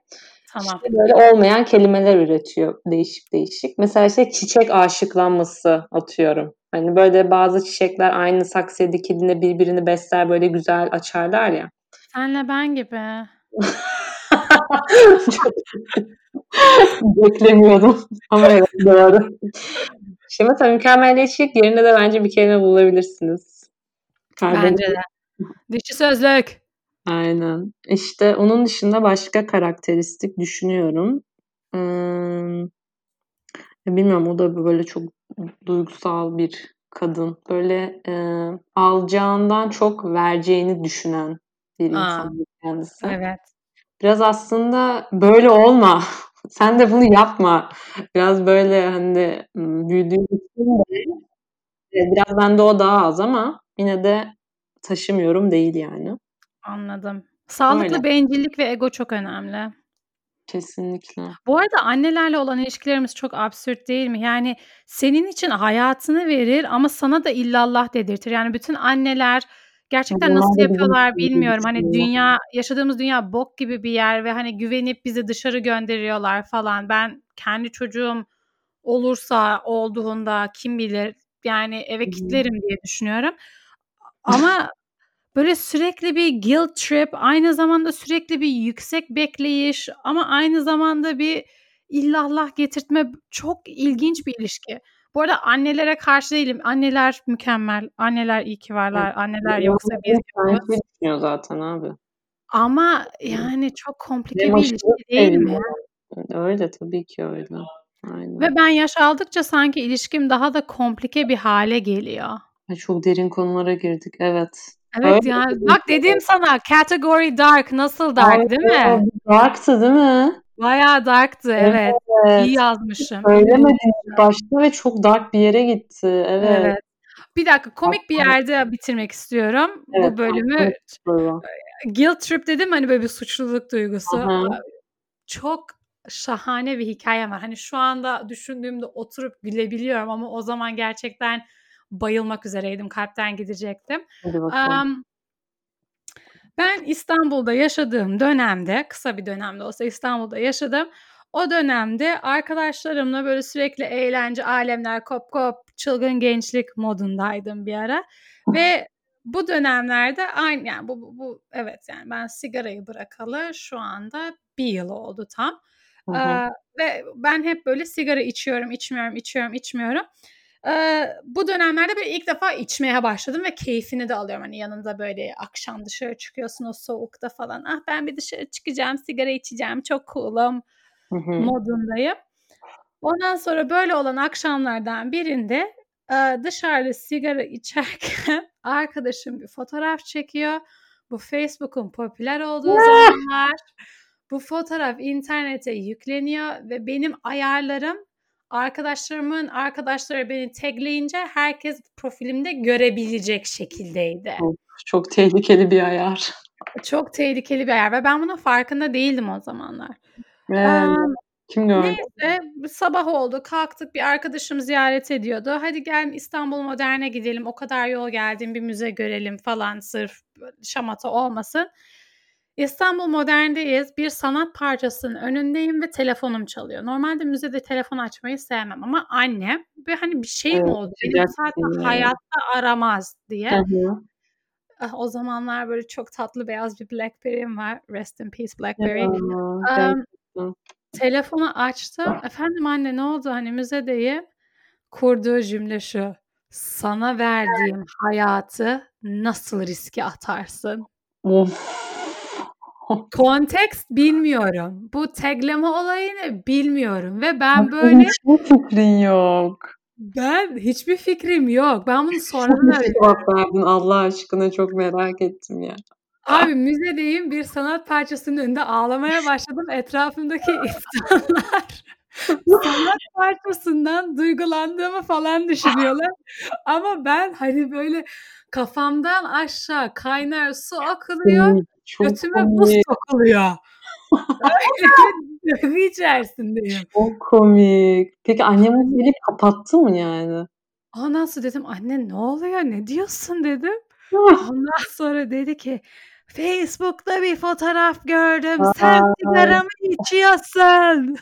Tamam. İşte böyle olmayan kelimeler üretiyor değişik değişik. Mesela işte çiçek aşıklanması atıyorum. Hani böyle bazı çiçekler aynı saksıya dikildiğinde birbirini besler böyle güzel açarlar ya. Senle ben gibi. Beklemiyordum ama evet doğru. Şimdi mesela mükemmeliyetçilik yerine de bence bir kelime bulabilirsiniz. Kalbini- Bence de. Dişi sözlük. Aynen. İşte onun dışında başka karakteristik düşünüyorum. Ya bilmiyorum o da böyle çok duygusal bir kadın. Böyle e, alacağından çok vereceğini düşünen bir Aa, insan kendisi. Evet. Biraz aslında böyle olma. Sen de bunu yapma. Biraz böyle hani m, büyüdüğüm için de biraz bende o daha az ama yine de taşımıyorum değil yani. Anladım. Sağlıklı Öyle. bencillik ve ego çok önemli. Kesinlikle. Bu arada annelerle olan ilişkilerimiz çok absürt değil mi? Yani senin için hayatını verir ama sana da illallah dedirtir. Yani bütün anneler gerçekten nasıl yapıyorlar bilmiyorum. Hani dünya, yaşadığımız dünya bok gibi bir yer ve hani güvenip bizi dışarı gönderiyorlar falan. Ben kendi çocuğum olursa olduğunda kim bilir yani eve kilitlerim diye düşünüyorum. Ama böyle sürekli bir guilt trip, aynı zamanda sürekli bir yüksek bekleyiş ama aynı zamanda bir illallah getirtme çok ilginç bir ilişki. Bu arada annelere karşı değilim. Anneler mükemmel. Anneler iyi ki varlar. Anneler yoksa biz yokuz. düşünüyor zaten abi. Ama yani çok komplike bir ilişki değil mi? Öyle tabii ki öyle. Aynen. Ve ben yaş aldıkça sanki ilişkim daha da komplike bir hale geliyor. Çok derin konulara girdik. Evet. Evet Öyle yani bak dedim sana category dark nasıl dark Ay, değil mi? Darktı değil mi? Bayağı darktı evet. evet. İyi yazmışım. Söylemedim başta ve çok dark bir yere gitti. Evet. evet. Bir dakika komik bir yerde bitirmek istiyorum evet, bu bölümü. Guilt trip dedim hani böyle bir suçluluk duygusu. Aha. Çok şahane bir hikaye var. Hani şu anda düşündüğümde oturup gülebiliyorum ama o zaman gerçekten bayılmak üzereydim. Kalpten gidecektim. Um, ben İstanbul'da yaşadığım dönemde, kısa bir dönemde olsa İstanbul'da yaşadım. O dönemde arkadaşlarımla böyle sürekli eğlence, alemler, kop kop, çılgın gençlik modundaydım bir ara. Ve bu dönemlerde aynı yani bu, bu, bu evet yani ben sigarayı bırakalı şu anda bir yıl oldu tam. Ee, ve ben hep böyle sigara içiyorum, içmiyorum, içiyorum, içmiyorum. Ee, bu dönemlerde böyle ilk defa içmeye başladım ve keyfini de alıyorum. Hani yanında böyle akşam dışarı çıkıyorsun o soğukta falan. Ah ben bir dışarı çıkacağım, sigara içeceğim, çok cool'um modundayım. Ondan sonra böyle olan akşamlardan birinde dışarıda sigara içerken arkadaşım bir fotoğraf çekiyor. Bu Facebook'un popüler olduğu zamanlar. Bu fotoğraf internete yükleniyor ve benim ayarlarım arkadaşlarımın arkadaşları beni tagleyince herkes profilimde görebilecek şekildeydi. Çok, çok tehlikeli bir ayar. Çok tehlikeli bir ayar ve ben bunun farkında değildim o zamanlar. Evet. Um, kim gördü? Neyse sabah oldu kalktık bir arkadaşım ziyaret ediyordu. Hadi gel İstanbul Modern'e gidelim o kadar yol geldim bir müze görelim falan sırf şamata olmasın. İstanbul Modern'deyiz. Bir sanat parçasının önündeyim ve telefonum çalıyor. Normalde müzede telefon açmayı sevmem ama annem ve hani bir şey evet, mi oldu? Benim zaten hayatta aramaz diye. Ah, o zamanlar böyle çok tatlı beyaz bir Blackberry'm var. Rest in peace Blackberry. um, telefonu açtım. Efendim anne ne oldu? Hani müzedeyim. Kurduğu cümle şu. Sana verdiğim hayatı nasıl riske atarsın? Of. Kontekst bilmiyorum. Bu tagleme olayını bilmiyorum ve ben böyle hiçbir fikrin yok. Ben hiçbir fikrim yok. Ben bunu sonradan öğrendim. Cevap verdin Allah aşkına çok merak ettim ya. Abi müzedeyim bir sanat parçasının önünde ağlamaya başladım. Etrafımdaki insanlar sanat parçasından duygulandığımı falan düşünüyorlar. Ama ben hani böyle kafamdan aşağı kaynar su akılıyor. Çok Götüme komik. buz sokuluyor. Öyle içerisindeyim. Çok komik. Peki annem gelip kapattı mı yani? Ondan sonra dedim anne ne oluyor ne diyorsun dedim. Ondan sonra dedi ki Facebook'ta bir fotoğraf gördüm. Sen sigara mı içiyorsun?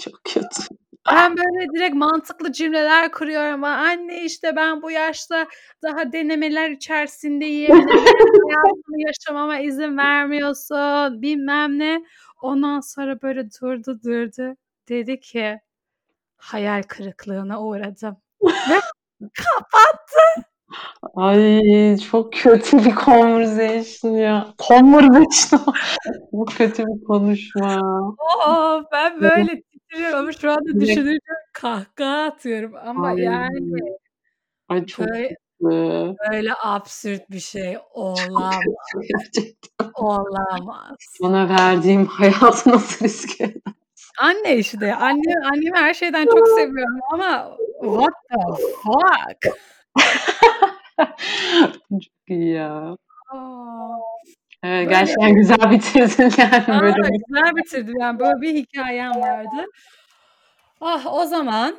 Çok kötü. Ben böyle direkt mantıklı cümleler kuruyorum. Anne işte ben bu yaşta daha denemeler içerisindeyim. Hayatımı yaşamama izin vermiyorsun. Bilmem ne. Ondan sonra böyle durdu durdu. Dedi ki hayal kırıklığına uğradım. Ve kapattı. Ay çok kötü bir conversation ya. Conversation. Bu kötü bir konuşma. Oh, ben böyle ama şu anda düşününce kahkaha atıyorum ama Ay. yani Ay çok böyle, kötü. böyle absürt bir şey olamaz. Gerçekten. Olamaz. Sana verdiğim hayatı nasıl riske eder? Anne işte. Anne, annemi her şeyden çok seviyorum ama what the fuck? Çok iyi ya. Evet, gerçekten güzel bitirdin yani Aa, bölümü. güzel bitirdim yani böyle bir hikayem vardı. Ah o zaman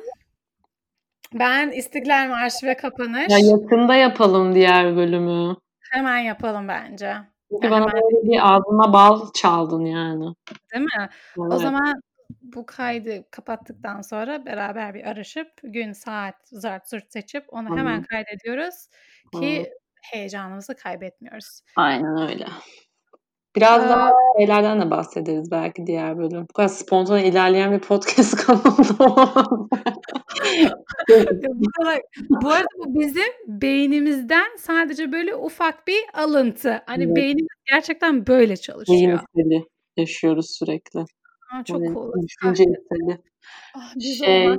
ben İstiklal Marşı ve kapanış. Ya yakında yapalım diğer bölümü. Hemen yapalım bence. Çünkü bana böyle bir ağzıma bal çaldın yani. Değil mi? Evet. O zaman bu kaydı kapattıktan sonra beraber bir arışıp gün, saat, zart zurt seçip onu Hı-hı. hemen kaydediyoruz ki Hı-hı. Heyecanımızı kaybetmiyoruz. Aynen öyle. Biraz ee, daha şeylerden de bahsederiz belki diğer bölüm. Bu kadar spontan ilerleyen bir podcast kanalı bu arada bu bizim beynimizden sadece böyle ufak bir alıntı. Hani evet. beynimiz gerçekten böyle çalışıyor. Beyin yaşıyoruz sürekli. Aa, çok yani, cool. Düşünce. Ah, şey,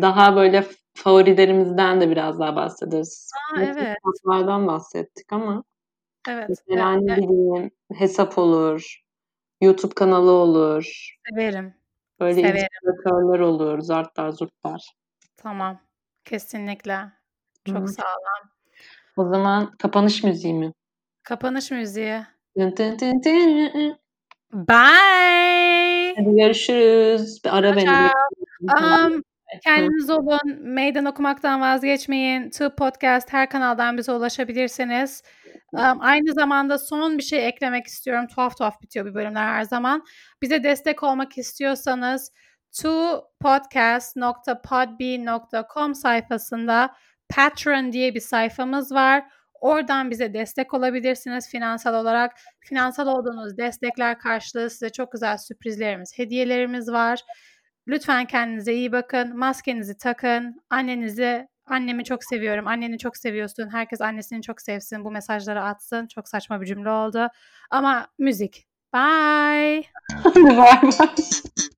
daha böyle favorilerimizden de biraz daha bahsederiz. Aa, evet. Kitaplardan bahsettik ama Evet. Mesela evet, ne bileyim hesap olur, YouTube kanalı olur. Severim. Böyle Severim. illüstratörler olur, zartlar zurtlar. Tamam. Kesinlikle. Çok Hı. sağlam. O zaman kapanış müziği mi? Kapanış müziği. Dın dın dın dın. Bye. Hadi görüşürüz. Bir ara beni. Um, kendiniz olun. Meydan okumaktan vazgeçmeyin. Tube Podcast her kanaldan bize ulaşabilirsiniz. Um, aynı zamanda son bir şey eklemek istiyorum. Tuhaf tuhaf bitiyor bir bölümler her zaman. Bize destek olmak istiyorsanız twopodcast.podbean.com sayfasında Patreon diye bir sayfamız var. Oradan bize destek olabilirsiniz finansal olarak. Finansal olduğunuz destekler karşılığı size çok güzel sürprizlerimiz, hediyelerimiz var. Lütfen kendinize iyi bakın. Maskenizi takın. Annenizi, annemi çok seviyorum. Anneni çok seviyorsun. Herkes annesini çok sevsin. Bu mesajları atsın. Çok saçma bir cümle oldu. Ama müzik. Bye. bye bye.